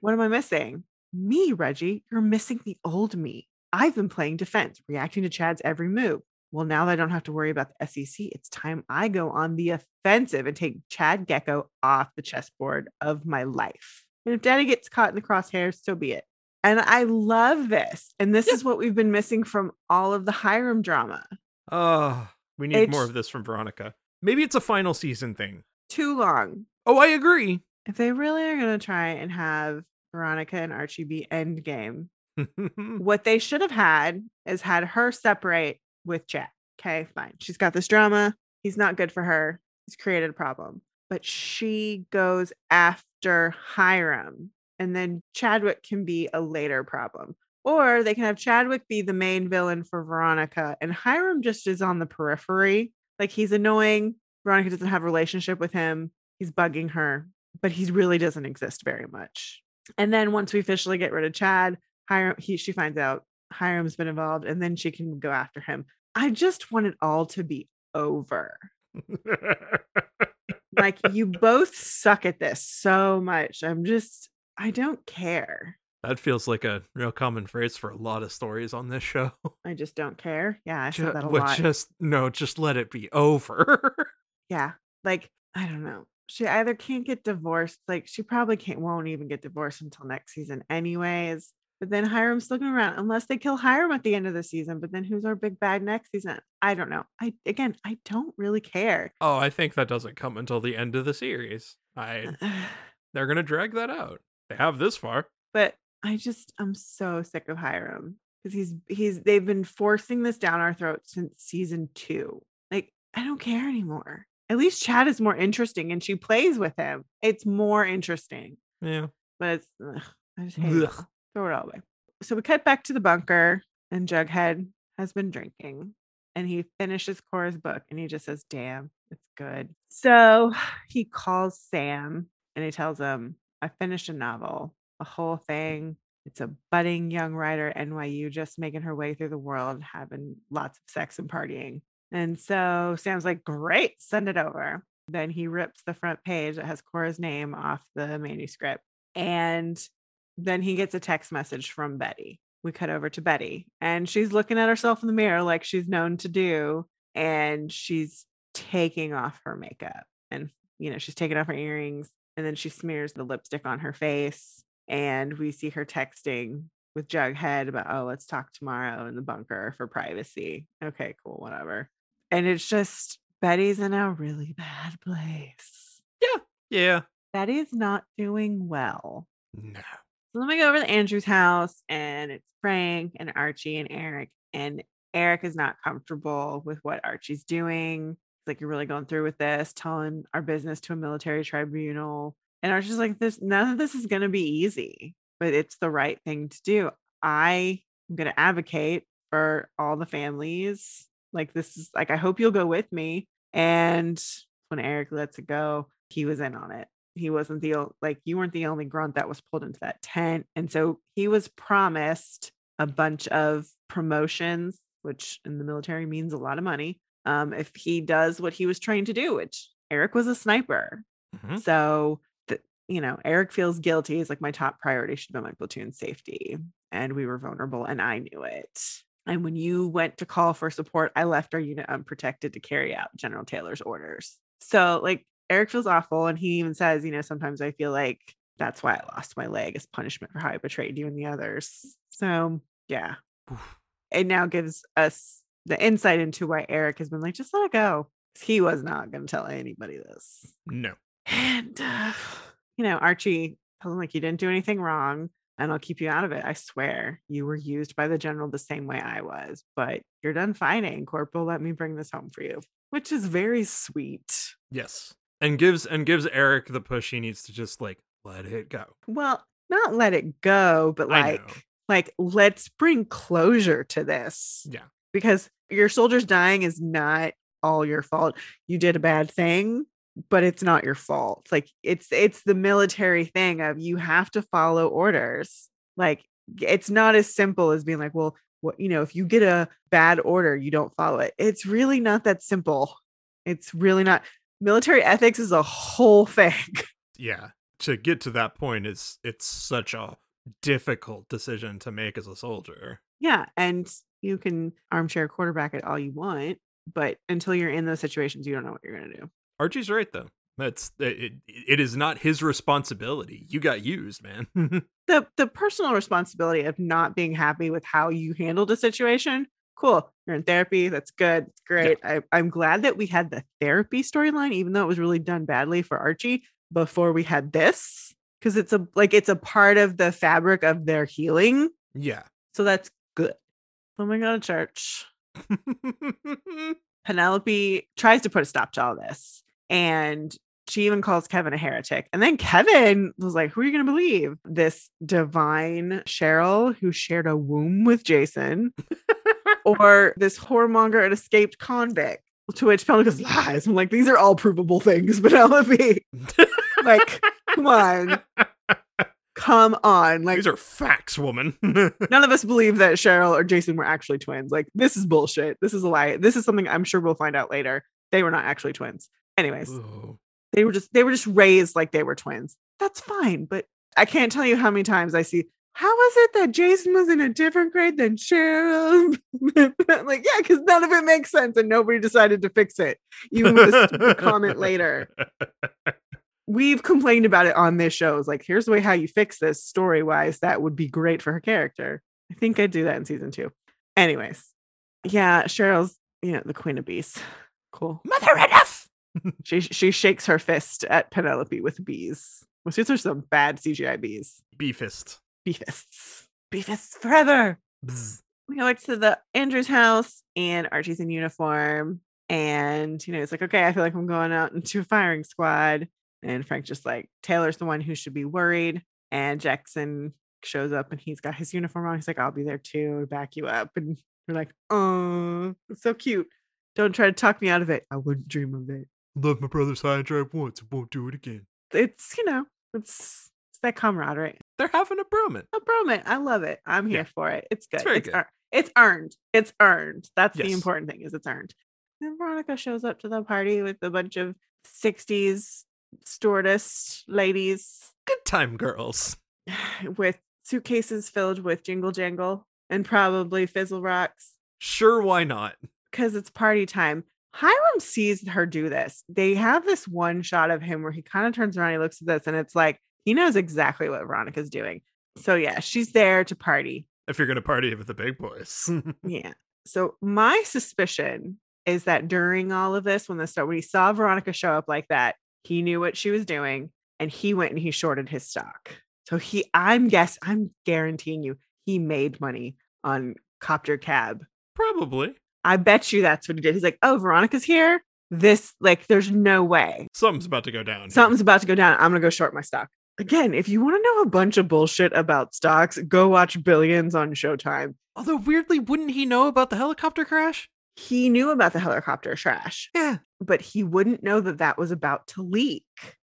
What am I missing? Me, Reggie. You're missing the old me. I've been playing defense, reacting to Chad's every move. Well, now that I don't have to worry about the SEC, it's time I go on the offensive and take Chad Gekko off the chessboard of my life. And if daddy gets caught in the crosshairs, so be it. And I love this. And this Yeah. is what we've been missing from all of the Hiram drama. Oh, we need more of this from Veronica. Maybe it's a final season thing. Too long. Oh, I agree. If they really are going to try and have Veronica and Archie be endgame, what they should have had is had her separate with Chad. Okay, fine. She's got this drama. He's not good for her. He's created a problem. But she goes after Hiram. And then Chadwick can be a later problem. Or they can have Chadwick be the main villain for Veronica and Hiram just is on the periphery. Like he's annoying. Veronica doesn't have a relationship with him. He's bugging her, but he really doesn't exist very much. And then once we officially get rid of Chad, Hiram, he she finds out Hiram's been involved, and then she can go after him. I just want it all to be over. Like you both suck at this so much. I'm just I don't care. that feels like a real common phrase for a lot of stories on this show. I just don't care. Yeah, I said that a lot. just no, just let it be over. yeah, like I don't know. She either can't get divorced, like she probably can't won't even get divorced until next season, anyways. But then Hiram's still going around unless they kill Hiram at the end of the season. But then who's our big bad next season? I don't know. I again, I don't really care. oh, I think that doesn't come until the end of the series. I they're gonna drag that out. They have this far. but I just I'm so sick of Hiram because he's he's they've been forcing this down our throats since season two. Like I don't care anymore. At least Chad is more interesting and she plays with him. It's more interesting, Yeah. but it's ugh, I just hate. Throw it all away. So we cut back to the bunker and Jughead has been drinking and he finishes Cora's book and he just says, "Damn, it's good." So he calls Sam and he tells him, "I finished a novel, a whole thing. It's a budding young writer at NYU just making her way through the world, having lots of sex and partying." And so Sam's like, "Great, send it over." Then he rips the front page that has Cora's name off the manuscript. And then he gets a text message from Betty. We cut over to Betty and she's looking at herself in the mirror like she's known to do. And she's taking off her makeup and, you know, she's taking off her earrings and then she smears the lipstick on her face. And we see her texting with Jughead about, oh, let's talk tomorrow in the bunker for privacy. Okay, cool, whatever. And it's just Betty's in a really bad place. Yeah. Yeah. Betty's not doing well. No. So then we go over to Andrews' house and it's Frank and Archie and Eric. And Eric is not comfortable with what Archie's doing. He's like, You're really going through with this, telling our business to a military tribunal. And Archie's like, This none of this is gonna be easy, but it's the right thing to do. I am gonna advocate for all the families. Like this is like I hope you'll go with me. And when Eric lets it go, he was in on it he wasn't the like you weren't the only grunt that was pulled into that tent and so he was promised a bunch of promotions which in the military means a lot of money um, if he does what he was trained to do which eric was a sniper. Mm-hmm. so the, you know eric feels guilty he's like my top priority should be my platoon safety and we were vulnerable and i knew it. And when you went to call for support i left our unit unprotected to carry out general taylor's orders. So like Eric feels awful. And he even says, you know, sometimes I feel like that's why I lost my leg as punishment for how I betrayed you and the others. So, yeah. It now gives us the insight into why Eric has been like, just let it go. He was not going to tell anybody this. No. And, uh, you know, Archie tells him, like, you didn't do anything wrong and I'll keep you out of it. I swear you were used by the general the same way I was, but you're done fighting. Corporal, let me bring this home for you, which is very sweet. Yes and gives and gives Eric the push he needs to just like let it go. Well, not let it go, but like like let's bring closure to this. Yeah. Because your soldiers dying is not all your fault. You did a bad thing, but it's not your fault. Like it's it's the military thing of you have to follow orders. Like it's not as simple as being like, well, what you know, if you get a bad order, you don't follow it. It's really not that simple. It's really not military ethics is a whole thing. Yeah. To get to that point is it's such a difficult decision to make as a soldier. Yeah, and you can armchair quarterback it all you want, but until you're in those situations, you don't know what you're going to do. Archie's right though. That's it, it is not his responsibility. You got used, man. the the personal responsibility of not being happy with how you handled a situation cool you're in therapy that's good it's great yeah. I, i'm glad that we had the therapy storyline even though it was really done badly for archie before we had this because it's a like it's a part of the fabric of their healing yeah so that's good oh my god church penelope tries to put a stop to all this and she even calls Kevin a heretic. And then Kevin was like, Who are you going to believe? This divine Cheryl who shared a womb with Jason or this whoremonger an escaped convict. To which Penelope goes, lies. I'm like, these are all provable things, Penelope. like, come on. Come on. Like these are facts, woman. none of us believe that Cheryl or Jason were actually twins. Like, this is bullshit. This is a lie. This is something I'm sure we'll find out later. They were not actually twins. Anyways, Ooh. they were just they were just raised like they were twins. That's fine, but I can't tell you how many times I see how was it that Jason was in a different grade than Cheryl? like, yeah, because none of it makes sense and nobody decided to fix it, even with a comment later. We've complained about it on this show. It's like, here's the way how you fix this story wise. That would be great for her character. I think I'd do that in season two. Anyways, yeah, Cheryl's, you know, the queen of bees. Cool. Mother enough. she she shakes her fist at Penelope with bees. Well, these are some bad CGI bees. Bee fist. Beefists. Beefists forever. Bzz. We go back to the Andrews house and Archie's in uniform. And, you know, it's like, okay, I feel like I'm going out into a firing squad. And Frank just like, Taylor's the one who should be worried. And Jackson shows up and he's got his uniform on. He's like, I'll be there too, back you up. And we're like, oh, it's so cute. Don't try to talk me out of it. I wouldn't dream of it. Love my brother's high drive once. and won't do it again. It's, you know, it's it's that camaraderie. They're having a bromance. A bromance. I love it. I'm here yeah. for it. It's good. It's, it's, good. Ear- it's earned. It's earned. That's yes. the important thing is it's earned. And Veronica shows up to the party with a bunch of 60s stewardess ladies. Good time girls. With suitcases filled with jingle jangle and probably fizzle rocks Sure, why not? because it's party time. Hiram sees her do this. They have this one shot of him where he kind of turns around, he looks at this, and it's like he knows exactly what Veronica's doing. So yeah, she's there to party. If you're gonna party with the big boys. Yeah. So my suspicion is that during all of this, when the when he saw Veronica show up like that, he knew what she was doing and he went and he shorted his stock. So he I'm guess I'm guaranteeing you he made money on copter cab. Probably. I bet you that's what he did. He's like, oh, Veronica's here. This like there's no way. Something's about to go down. here. Something's about to go down. I'm gonna go short my stock. Again, if you want to know a bunch of bullshit about stocks, go watch Billions on Showtime. Although weirdly, wouldn't he know about the helicopter crash? He knew about the helicopter crash, Yeah. but he wouldn't know that that was about to leak.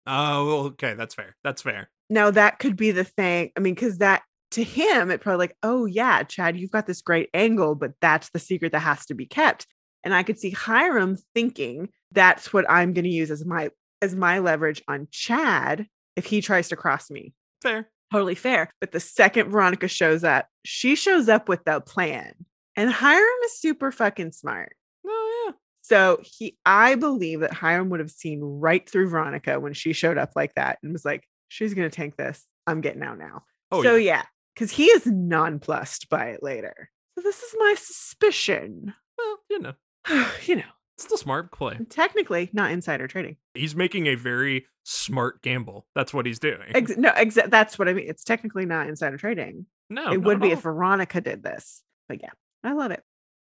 Oh, okay. That's fair. That's fair. Now that could be the thing. I mean, because that to him, it probably like, oh yeah, Chad, you've got this great angle, but that's the secret that has to be kept. And I could see Hiram thinking that's what I'm going to use as my as my leverage on Chad if he tries to cross me. Fair. Totally fair. But the second Veronica shows up, she shows up with the plan. And Hiram is super fucking smart. Oh yeah. So he, I believe that Hiram would have seen right through Veronica when she showed up like that and was like, she's going to tank this. I'm getting out now. Oh so yeah. yeah, because he is nonplussed by it later. So this is my suspicion. Well, you know, you know, it's the smart play. technically not insider trading. He's making a very smart gamble. That's what he's doing. Ex- no, exa- that's what I mean. It's technically not insider trading. no, it would be all. if Veronica did this. But yeah, I love it.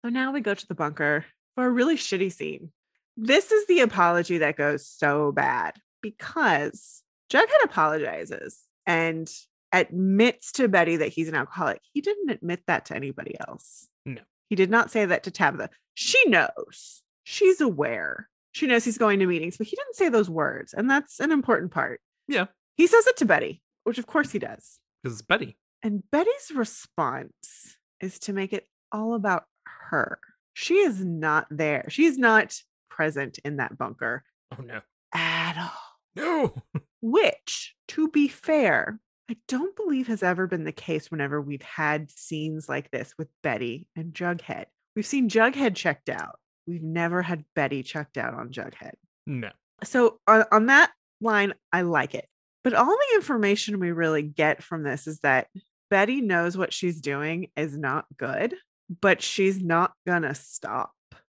So now we go to the bunker for a really shitty scene. This is the apology that goes so bad because Jughead apologizes and admits to Betty that he's an alcoholic. He didn't admit that to anybody else. No. He did not say that to Tabitha. She knows. She's aware. She knows he's going to meetings, but he didn't say those words. And that's an important part. Yeah. He says it to Betty, which of course he does. because it's Betty. And Betty's response is to make it all about her. She is not there. She's not present in that bunker Oh no. at all. No. Which, to be fair, I don't believe has ever been the case whenever we've had scenes like this with Betty and Jughead. We've seen Jughead checked out. We've never had Betty checked out on Jughead. No. So on, on that line, I like it. But all the information we really get from this is that Betty knows what she's doing is not good, but she's not gonna stop.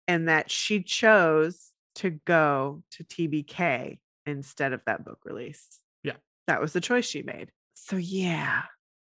And that she chose to go to TBK instead of that book release. Yeah. That was the choice she made. So yeah,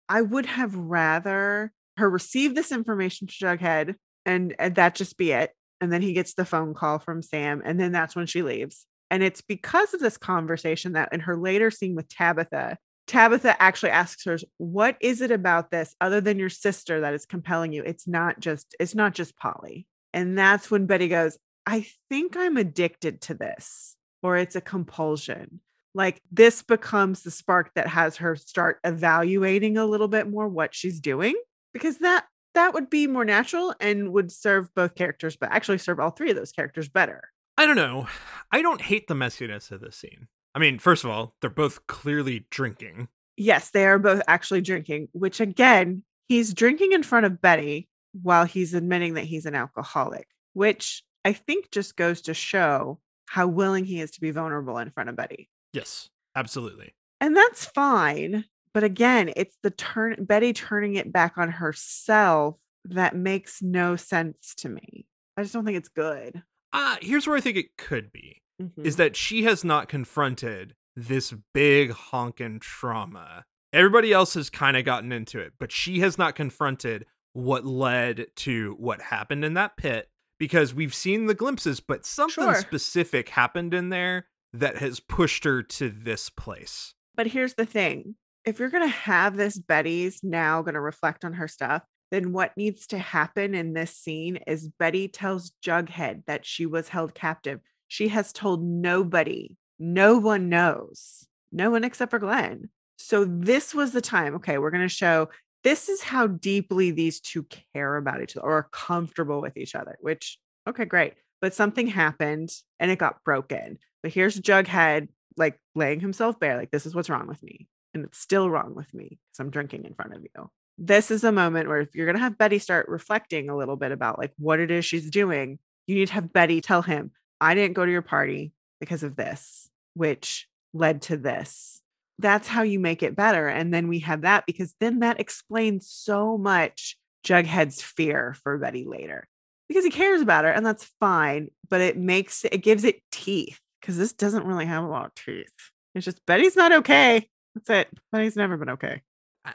I would have rather her receive this information to Jughead and, and that just be it. And then he gets the phone call from Sam, and then that's when she leaves. And it's because of this conversation that in her later scene with Tabitha, Tabitha actually asks her, "What is it about this other than your sister that is compelling you? It's not just it's not just Polly." And that's when Betty goes, "I think I'm addicted to this or it's a compulsion." Like this becomes the spark that has her start evaluating a little bit more what she's doing because that that would be more natural and would serve both characters but actually serve all three of those characters better. I don't know. I don't hate the messiness of this scene. I mean, first of all, they're both clearly drinking. Yes, they are both actually drinking, which again, he's drinking in front of Betty while he's admitting that he's an alcoholic, which I think just goes to show how willing he is to be vulnerable in front of Betty. Yes, absolutely. And that's fine. But again, it's the turn Betty turning it back on herself that makes no sense to me. I just don't think it's good. Uh, here's where I think it could be Mhm. is that she has not confronted this big honkin' trauma. Everybody else has kind of gotten into it, but she has not confronted what led to what happened in that pit because we've seen the glimpses, but something Sure. specific happened in there that has pushed her to this place. But here's the thing if you're going to have this Betty's now going to reflect on her stuff, then what needs to happen in this scene is Betty tells Jughead that she was held captive. She has told nobody, no one knows, no one except for Glenn. So this was the time. Okay, we're going to show this is how deeply these two care about each other or are comfortable with each other, which, okay, great. But something happened and it got broken. But here's Jughead like laying himself bare, like, this is what's wrong with me. And it's still wrong with me because I'm drinking in front of you. This is a moment where if you're going to have Betty start reflecting a little bit about like what it is she's doing, you need to have Betty tell him, I didn't go to your party because of this, which led to this. That's how you make it better. And then we have that because then that explains so much Jughead's fear for Betty later because he cares about her and that's fine, but it makes it gives it teeth because this doesn't really have a lot of teeth. It's just Betty's not okay. That's it. Betty's never been okay.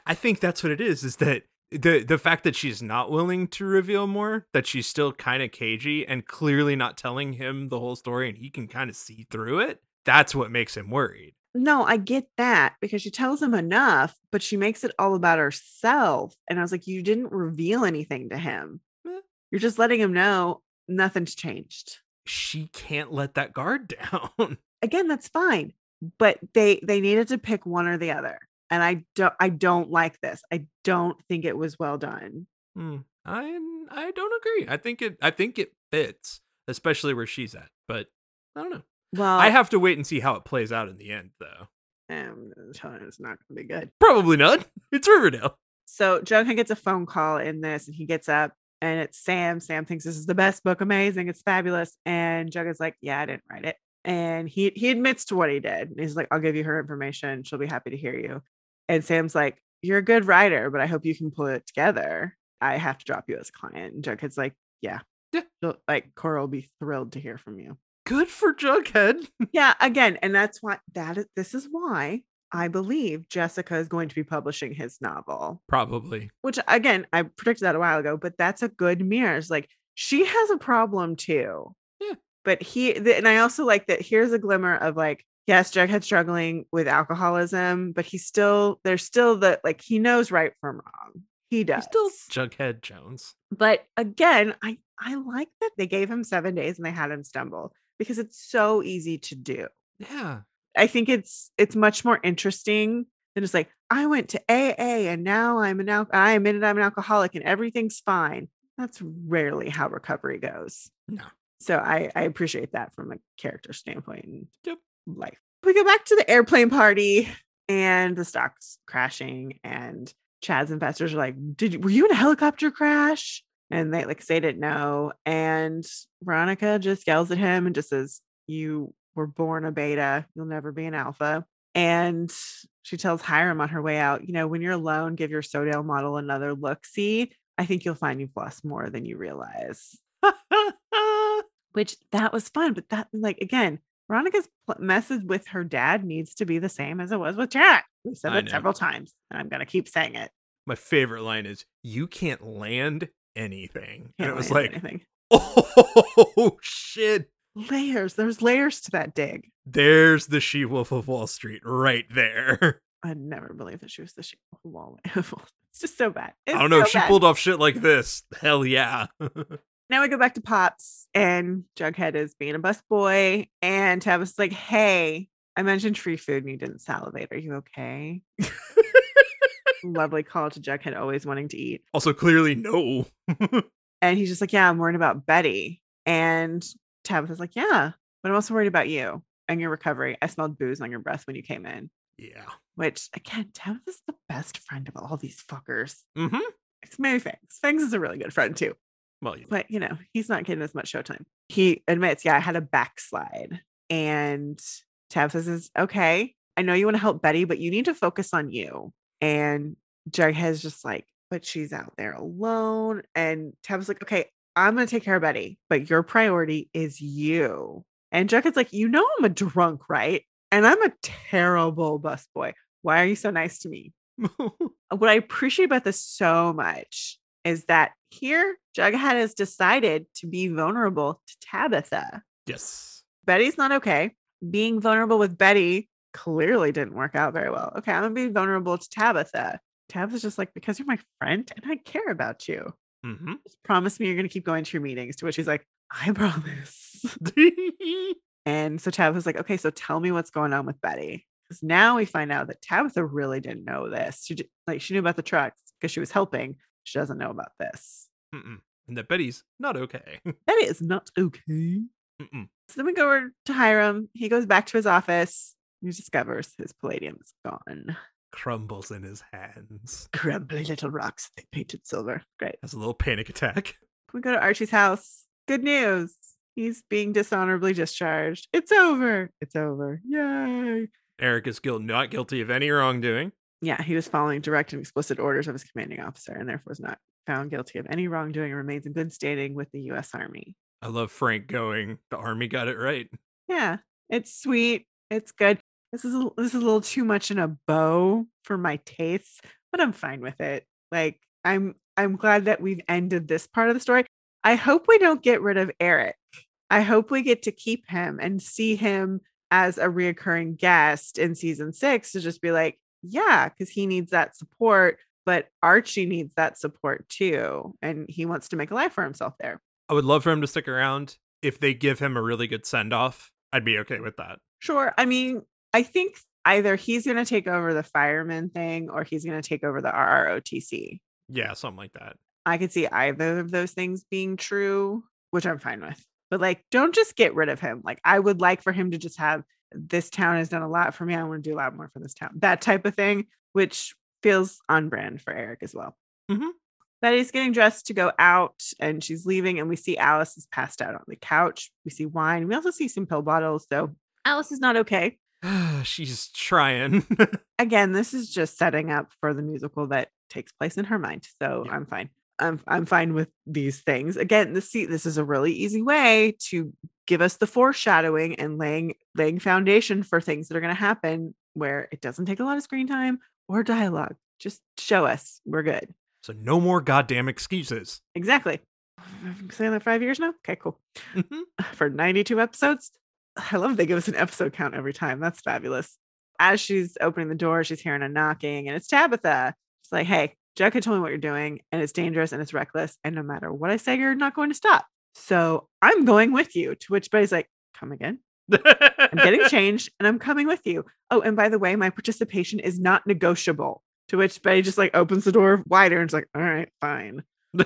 I think that's what it is. Is that the the fact that she's not willing to reveal more, that she's still kind of cagey and clearly not telling him the whole story, and he can kind of see through it. That's what makes him worried. No, I get that because she tells him enough, but she makes it all about herself. And I was like, you didn't reveal anything to him. Eh. You're just letting him know nothing's changed. She can't let that guard down. Again, that's fine. But they they needed to pick one or the other. And I don't I don't like this. I don't think it was well done. Hmm. I I don't agree. I think it I think it fits, especially where she's at. But I don't know. Well, I have to wait and see how it plays out in the end, though. Um, it's not going to be good. Probably not. It's Riverdale. So Jughead gets a phone call in this, and he gets up, and it's Sam. Sam thinks this is the best book, amazing, it's fabulous, and Jughead's like, "Yeah, I didn't write it," and he he admits to what he did. He's like, "I'll give you her information. She'll be happy to hear you." And Sam's like, "You're a good writer, but I hope you can pull it together. I have to drop you as a client." And Jughead's like, "Yeah, yeah." Like Cora will be thrilled to hear from you good for Jughead. yeah, again, and that's why that is this is why I believe Jessica is going to be publishing his novel. Probably. Which again, I predicted that a while ago, but that's a good mirror. It's like she has a problem too. But he and I also like that here's a glimmer of like, yes, Jughead's struggling with alcoholism, but he's still there's still the like he knows right from wrong. He does. He's still Jughead Jones. But again, I I like that they gave him seven days and they had him stumble because it's so easy to do. Yeah. I think it's it's much more interesting than just like I went to AA and now I'm an al- I admitted I'm an alcoholic and everything's fine. That's rarely how recovery goes. No. So I I appreciate that from a character standpoint and yep. life. We go back to the airplane party and the stock's crashing and Chad's investors are like, "Did you, were you in a helicopter crash?" and they like say didn't know. And Veronica just yells at him and just says, You were born a beta, you'll never be an alpha. And she tells Hiram on her way out, you know, when you're alone, give your Sodale model another look. See, I think you'll find you've lost more than you realize. Which that was fun, but that like again, Veronica's message with her dad needs to be the same as it was with Jack. We said it several times, and I'm gonna keep saying it. My favorite line is, "You can't land anything. Can't and it was like, anything. oh shit. Layers. There's layers to that dig. There's the she wolf of Wall Street right there. I never believed that she was the she wolf of Wall Street. It's just so bad. It's I don't know. So she bad. pulled off shit like this. Hell yeah. Now we go back to Pops, and Jughead is being a busboy, and Tabitha's like, "Hey, I mentioned free food, and you didn't salivate. Are you okay?" lovely call to Jughead always wanting to eat. Also, clearly, no. and he's just like, Yeah, I'm worried about Betty. And Tabitha's like, Yeah, but I'm also worried about you and your recovery. I smelled booze on your breath when you came in. Yeah. Which, again, Tabitha's the best friend of all these fuckers. Mm-hmm. It's maybe Fangs. Fangs is a really good friend too. Well, yeah. But, you know, he's not getting as much showtime. He admits, Yeah, I had a backslide. And Tabitha says, Okay, I know you want to help Betty, but you need to focus on you. And Jughead's just like, but she's out there alone. And Tab's like, okay, I'm going to take care of Betty, but your priority is you. And Jughead's like, you know, I'm a drunk, right? And I'm a terrible busboy. Why are you so nice to me? what I appreciate about this so much is that here, Jughead has decided to be vulnerable to Tabitha. Yes. Betty's not okay. Being vulnerable with Betty clearly didn't work out very well. Okay, I'm gonna be vulnerable to Tabitha. Tabitha's just like, because you're my friend and I care about you. Mm-hmm. Just promise me you're gonna keep going to your meetings. To which he's like, I promise. and so Tabitha's like, okay, so tell me what's going on with Betty. Because now we find out that Tabitha really didn't know this. She just, like she knew about the trucks because she was helping. She doesn't know about this. Mm-mm. And that Betty's not okay. Betty is not okay. Mm-mm. So then we go over to Hiram. He goes back to his office he discovers his palladium is gone. crumbles in his hands. Crumbly little rocks they painted silver. Great. Has a little panic attack. We go to Archie's house. Good news. He's being dishonorably discharged. It's over. It's over. Yay. Eric is guilt not guilty of any wrongdoing. Yeah, he was following direct and explicit orders of his commanding officer and therefore was not found guilty of any wrongdoing and remains in good standing with the U.S. Army. I love Frank going, the army got it right. Yeah, it's sweet. It's good. This is a, this is a little too much in a bow for my tastes, but I'm fine with it. Like I'm I'm glad that we've ended this part of the story. I hope we don't get rid of Eric. I hope we get to keep him and see him as a reoccurring guest in season six to just be like, yeah, because he needs that support, but Archie needs that support too. And he wants to make a life for himself there. I would love for him to stick around. If they give him a really good send off, I'd be okay with that. Sure. I mean, I think either he's going to take over the fireman thing or he's going to take over the RROTC. Yeah, something like that. I could see either of those things being true, which I'm fine with. But like, don't just get rid of him. Like, I would like for him to just have this town has done a lot for me. I want to do a lot more for this town. That type of thing, which feels on brand for Eric as well. Mhm. Betty's getting dressed to go out and she's leaving, and we see Alice is passed out on the couch. We see wine. We also see some pill bottles. So Alice is not okay. She's trying. Again, this is just setting up for the musical that takes place in her mind. So Yeah. I'm fine. I'm I'm fine with these things. Again, the see this is a really easy way to give us the foreshadowing and laying laying foundation for things that are going to happen where it doesn't take a lot of screen time or dialogue. Just show us we're good. so no more goddamn excuses. Exactly. I've been saying that five years now. Okay, cool. Mhm. For 92 episodes. I love they give us an episode count every time. That's fabulous. As she's opening the door, she's hearing a knocking, and it's Tabitha. She's like, hey, Jughead told me what you're doing, and it's dangerous and it's reckless. And no matter what I say, you're not going to stop. So I'm going with you. To which Betty's like, come again. I'm getting changed and I'm coming with you. Oh, and by the way, my participation is not negotiable. To which Betty just like opens the door wider and is like, all right, fine.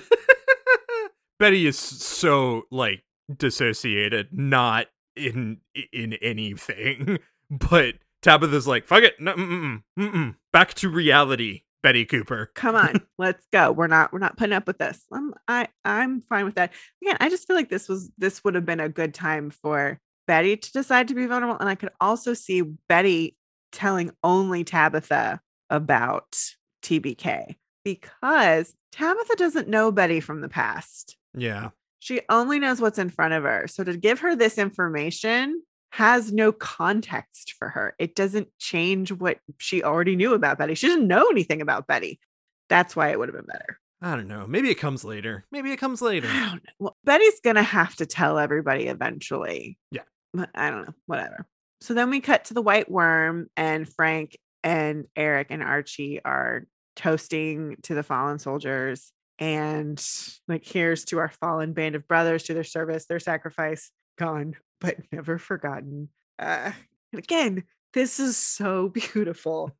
Betty is so like dissociated, not in in anything. But Tabitha's like, fuck it, no, mm-mm, mm-mm. back to reality. Betty Cooper. come on let's go. We're not we're not putting up with this. I'm i i'm fine with that. Again i just feel like this was this would have been a good time for betty to decide to be vulnerable and i could also see betty telling only tabitha about tbk because tabitha doesn't know betty from the past. Yeah, she only knows what's in front of her. So to give her this information has no context for her. It doesn't change what she already knew about Betty. She doesn't know anything about Betty. That's why it would have been better. I don't know. Maybe it comes later. Maybe it comes later. I don't know. Well, Betty's gonna have to tell everybody eventually. Yeah. But I don't know. Whatever. So then we cut to the Whyte Wyrm, and Frank and Eric and Archie are toasting to the fallen soldiers. And like, here's to our fallen band of brothers, to their service, their sacrifice, gone, but never forgotten. Uh, and again, this is so beautiful.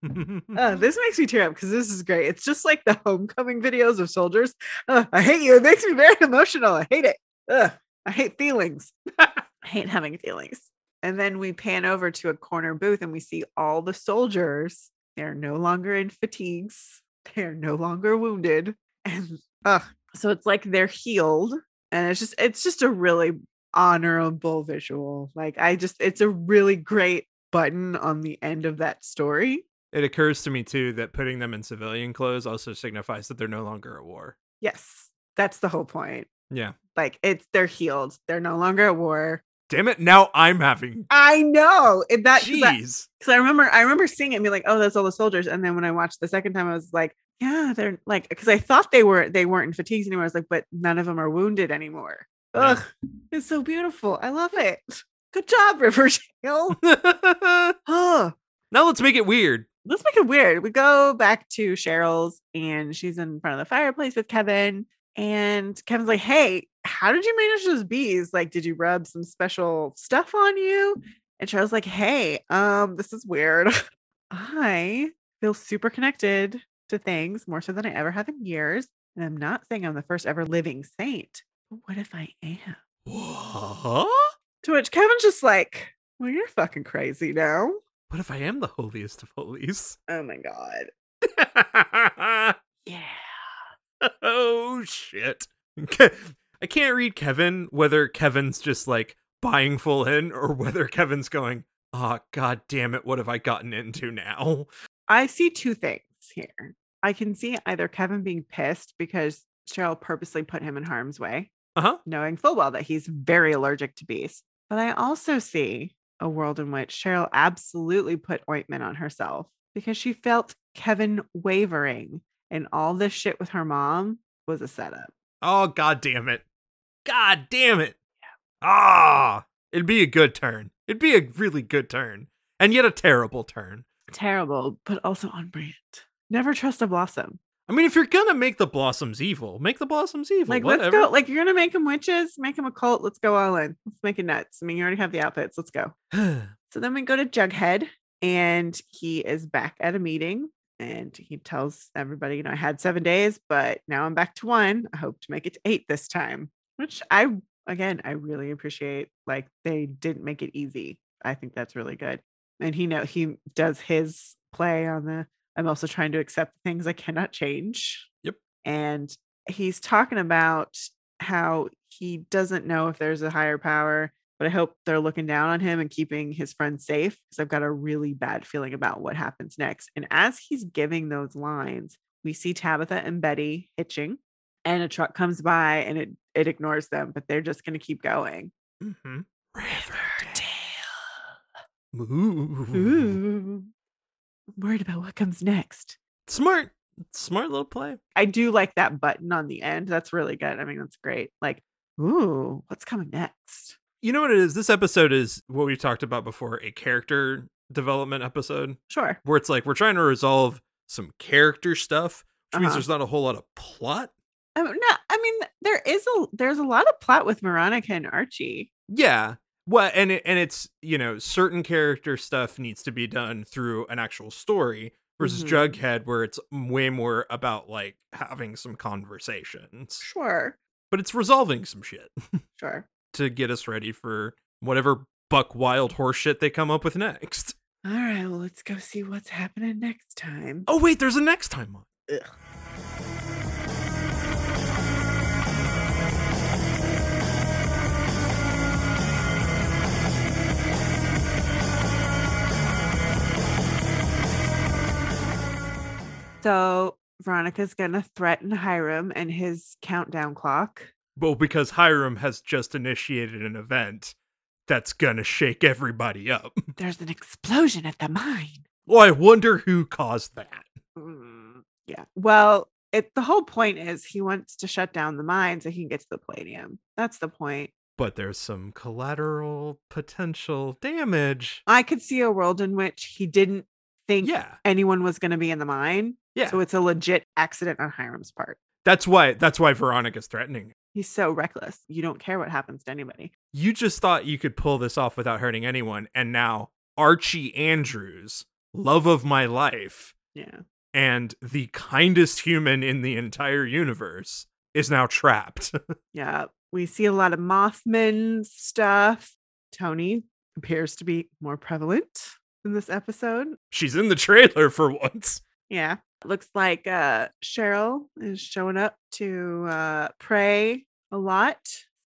Uh, this makes me tear up because this is great. It's just like the homecoming videos of soldiers. Uh, I hate you. It makes me very emotional. I hate it. Ugh, I hate feelings. I hate having feelings. And then we pan over to a corner booth and we see all the soldiers. They're no longer in fatigues. They're no longer wounded. And uh, so it's like they're healed. And it's just it's just a really honorable visual. Like I just it's a really great button on the end of that story. it occurs to me too that putting them in civilian clothes also signifies that they're no longer at war. Yes, that's the whole point. Yeah. Like it's they're healed. They're no longer at war. Damn it! Now I'm having. I know it, that because I, I remember I remember seeing it and be like, oh, that's all the soldiers. And then when I watched the second time, I was like, yeah, they're like because I thought they were they weren't in fatigues anymore. I was like, but none of them are wounded anymore. Ugh, it's so beautiful. I love it. Good job, Riverdale. oh, now let's make it weird. let's make it weird. We go back to Cheryl's and she's in front of the fireplace with Kevin. And Kevin's like, Hey, how did you manage those bees? Like, did you rub some special stuff on you? And Cheryl's like, Hey, um, this is weird. I feel super connected to things more so than I ever have in years. And I'm not saying I'm the first ever living saint. What if I am? What? To which Kevin's just like, Well, you're fucking crazy now. What if I am the holiest of holies? Oh my god. Yeah. oh shit. I can't read Kevin whether Kevin's just like buying full in or whether Kevin's going, oh god damn it, what have I gotten into now? I see two things here. I can see either Kevin being pissed because Cheryl purposely put him in harm's way, Uh-huh. knowing full well that he's very allergic to bees. But I also see a world in which Cheryl absolutely put ointment on herself because she felt Kevin wavering and all this shit with her mom was a setup. Oh god damn it. God damn it. Ah, it'd be a good turn. It'd be a really good turn. And yet a terrible turn. Terrible, but also on brand. Never trust a blossom. I mean, if you're gonna make the blossoms evil, make the blossoms evil. Like, whatever. let's go. Like, you're gonna make them witches, make them a cult. Let's go all in. Let's make it nuts. I mean, you already have the outfits. Let's go. So then we go to Jughead, and he is back at a meeting, and he tells everybody, you know, I had seven days, but now I'm back to one. I hope to make it to eight this time. Which I, again, I really appreciate. Like, they didn't make it easy. I think that's really good. And he know he does his play on the. I'm also trying to accept things I cannot change. Yep. And he's talking about how he doesn't know if there's a higher power, but I hope they're looking down on him and keeping his friends safe because I've got a really bad feeling about what happens next. And as he's giving those lines, we see Tabitha and Betty hitching, and a truck comes by and it it ignores them, but they're just going to keep going. mm-hmm. Riverdale. Ooh. Ooh. Worried about what comes next. Smart. Smart little play. I do like that button on the end. That's really good. I mean, that's great. Like, ooh, what's coming next? You know what it is? This episode is what we talked about before a character development episode Sure. where it's like we're trying to resolve some character stuff, which means Uh-huh. there's not a whole lot of plot. Mean, no, I mean, there is a there's a lot of plot with Veronica and Archie. Yeah. Well, and it, and it's you know certain character stuff needs to be done through an actual story versus Mhm. Jughead, where it's way more about like having some conversations, Sure. but it's resolving some shit Sure. to get us ready for whatever buck wild horse shit they come up with next. All right. Well, let's go see what's happening next time. Oh wait, there's a next time one. So Veronica's gonna threaten Hiram and his countdown clock. Well, because Hiram has just initiated an event that's gonna shake everybody up. There's an explosion at the mine. Well, I wonder who caused that. Mm, yeah. Well, it the whole point is he wants to shut down the mine so he can get to the palladium. That's the point. But there's some collateral potential damage. I could see a world in which he didn't think Yeah. anyone was going to be in the mine. Yeah. So it's a legit accident on Hiram's part. That's why that's why Veronica's threatening. He's so reckless. You don't care what happens to anybody. You just thought you could pull this off without hurting anyone, and now Archie Andrews, love of my life, Yeah. and the kindest human in the entire universe, is now trapped. Yeah. We see a lot of Mothman stuff. Toni appears to be more prevalent in this episode. She's in the trailer for once. Yeah. Looks like uh Cheryl is showing up to uh pray a lot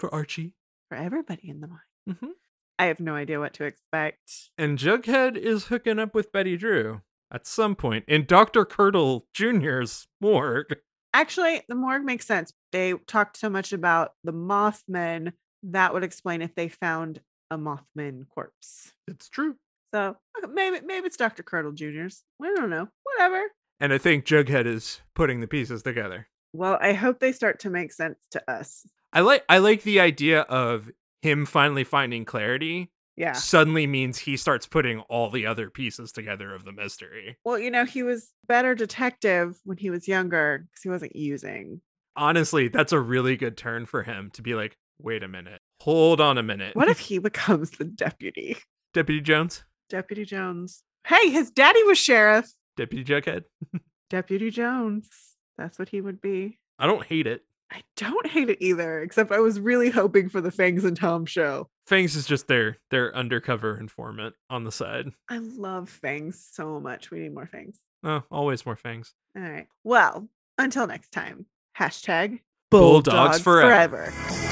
For Archie. for everybody in the mine. hmm I have no idea what to expect. And Jughead is hooking up with Betty Drew at some point in Dr. Curdle Jr.'s morgue. Actually, the morgue makes sense. They talked so much about the Mothman. That would explain if they found a Mothman corpse. It's true. So maybe maybe it's Dr. Curdle Jr.'s. I don't know. Whatever. And I think Jughead is putting the pieces together. Well, I hope they start to make sense to us. I like I like the idea of him finally finding clarity Yeah. suddenly means he starts putting all the other pieces together of the mystery. Well, you know, he was better detective when he was younger because he wasn't using. Honestly, that's a really good turn for him to be like, wait a minute. Hold on a minute. What if he becomes the deputy? Deputy Jones? Deputy Jones. Hey, his daddy was sheriff. Deputy Jughead? Deputy Jones. That's what he would be. I don't hate it. I don't hate it either, except I was really hoping for the Fangs and Tom show. Fangs is just their their undercover informant on the side. I love Fangs so much. We need more Fangs. Oh, always more fangs. All right. Well, until next time. Hashtag Bulldogs forever. forever.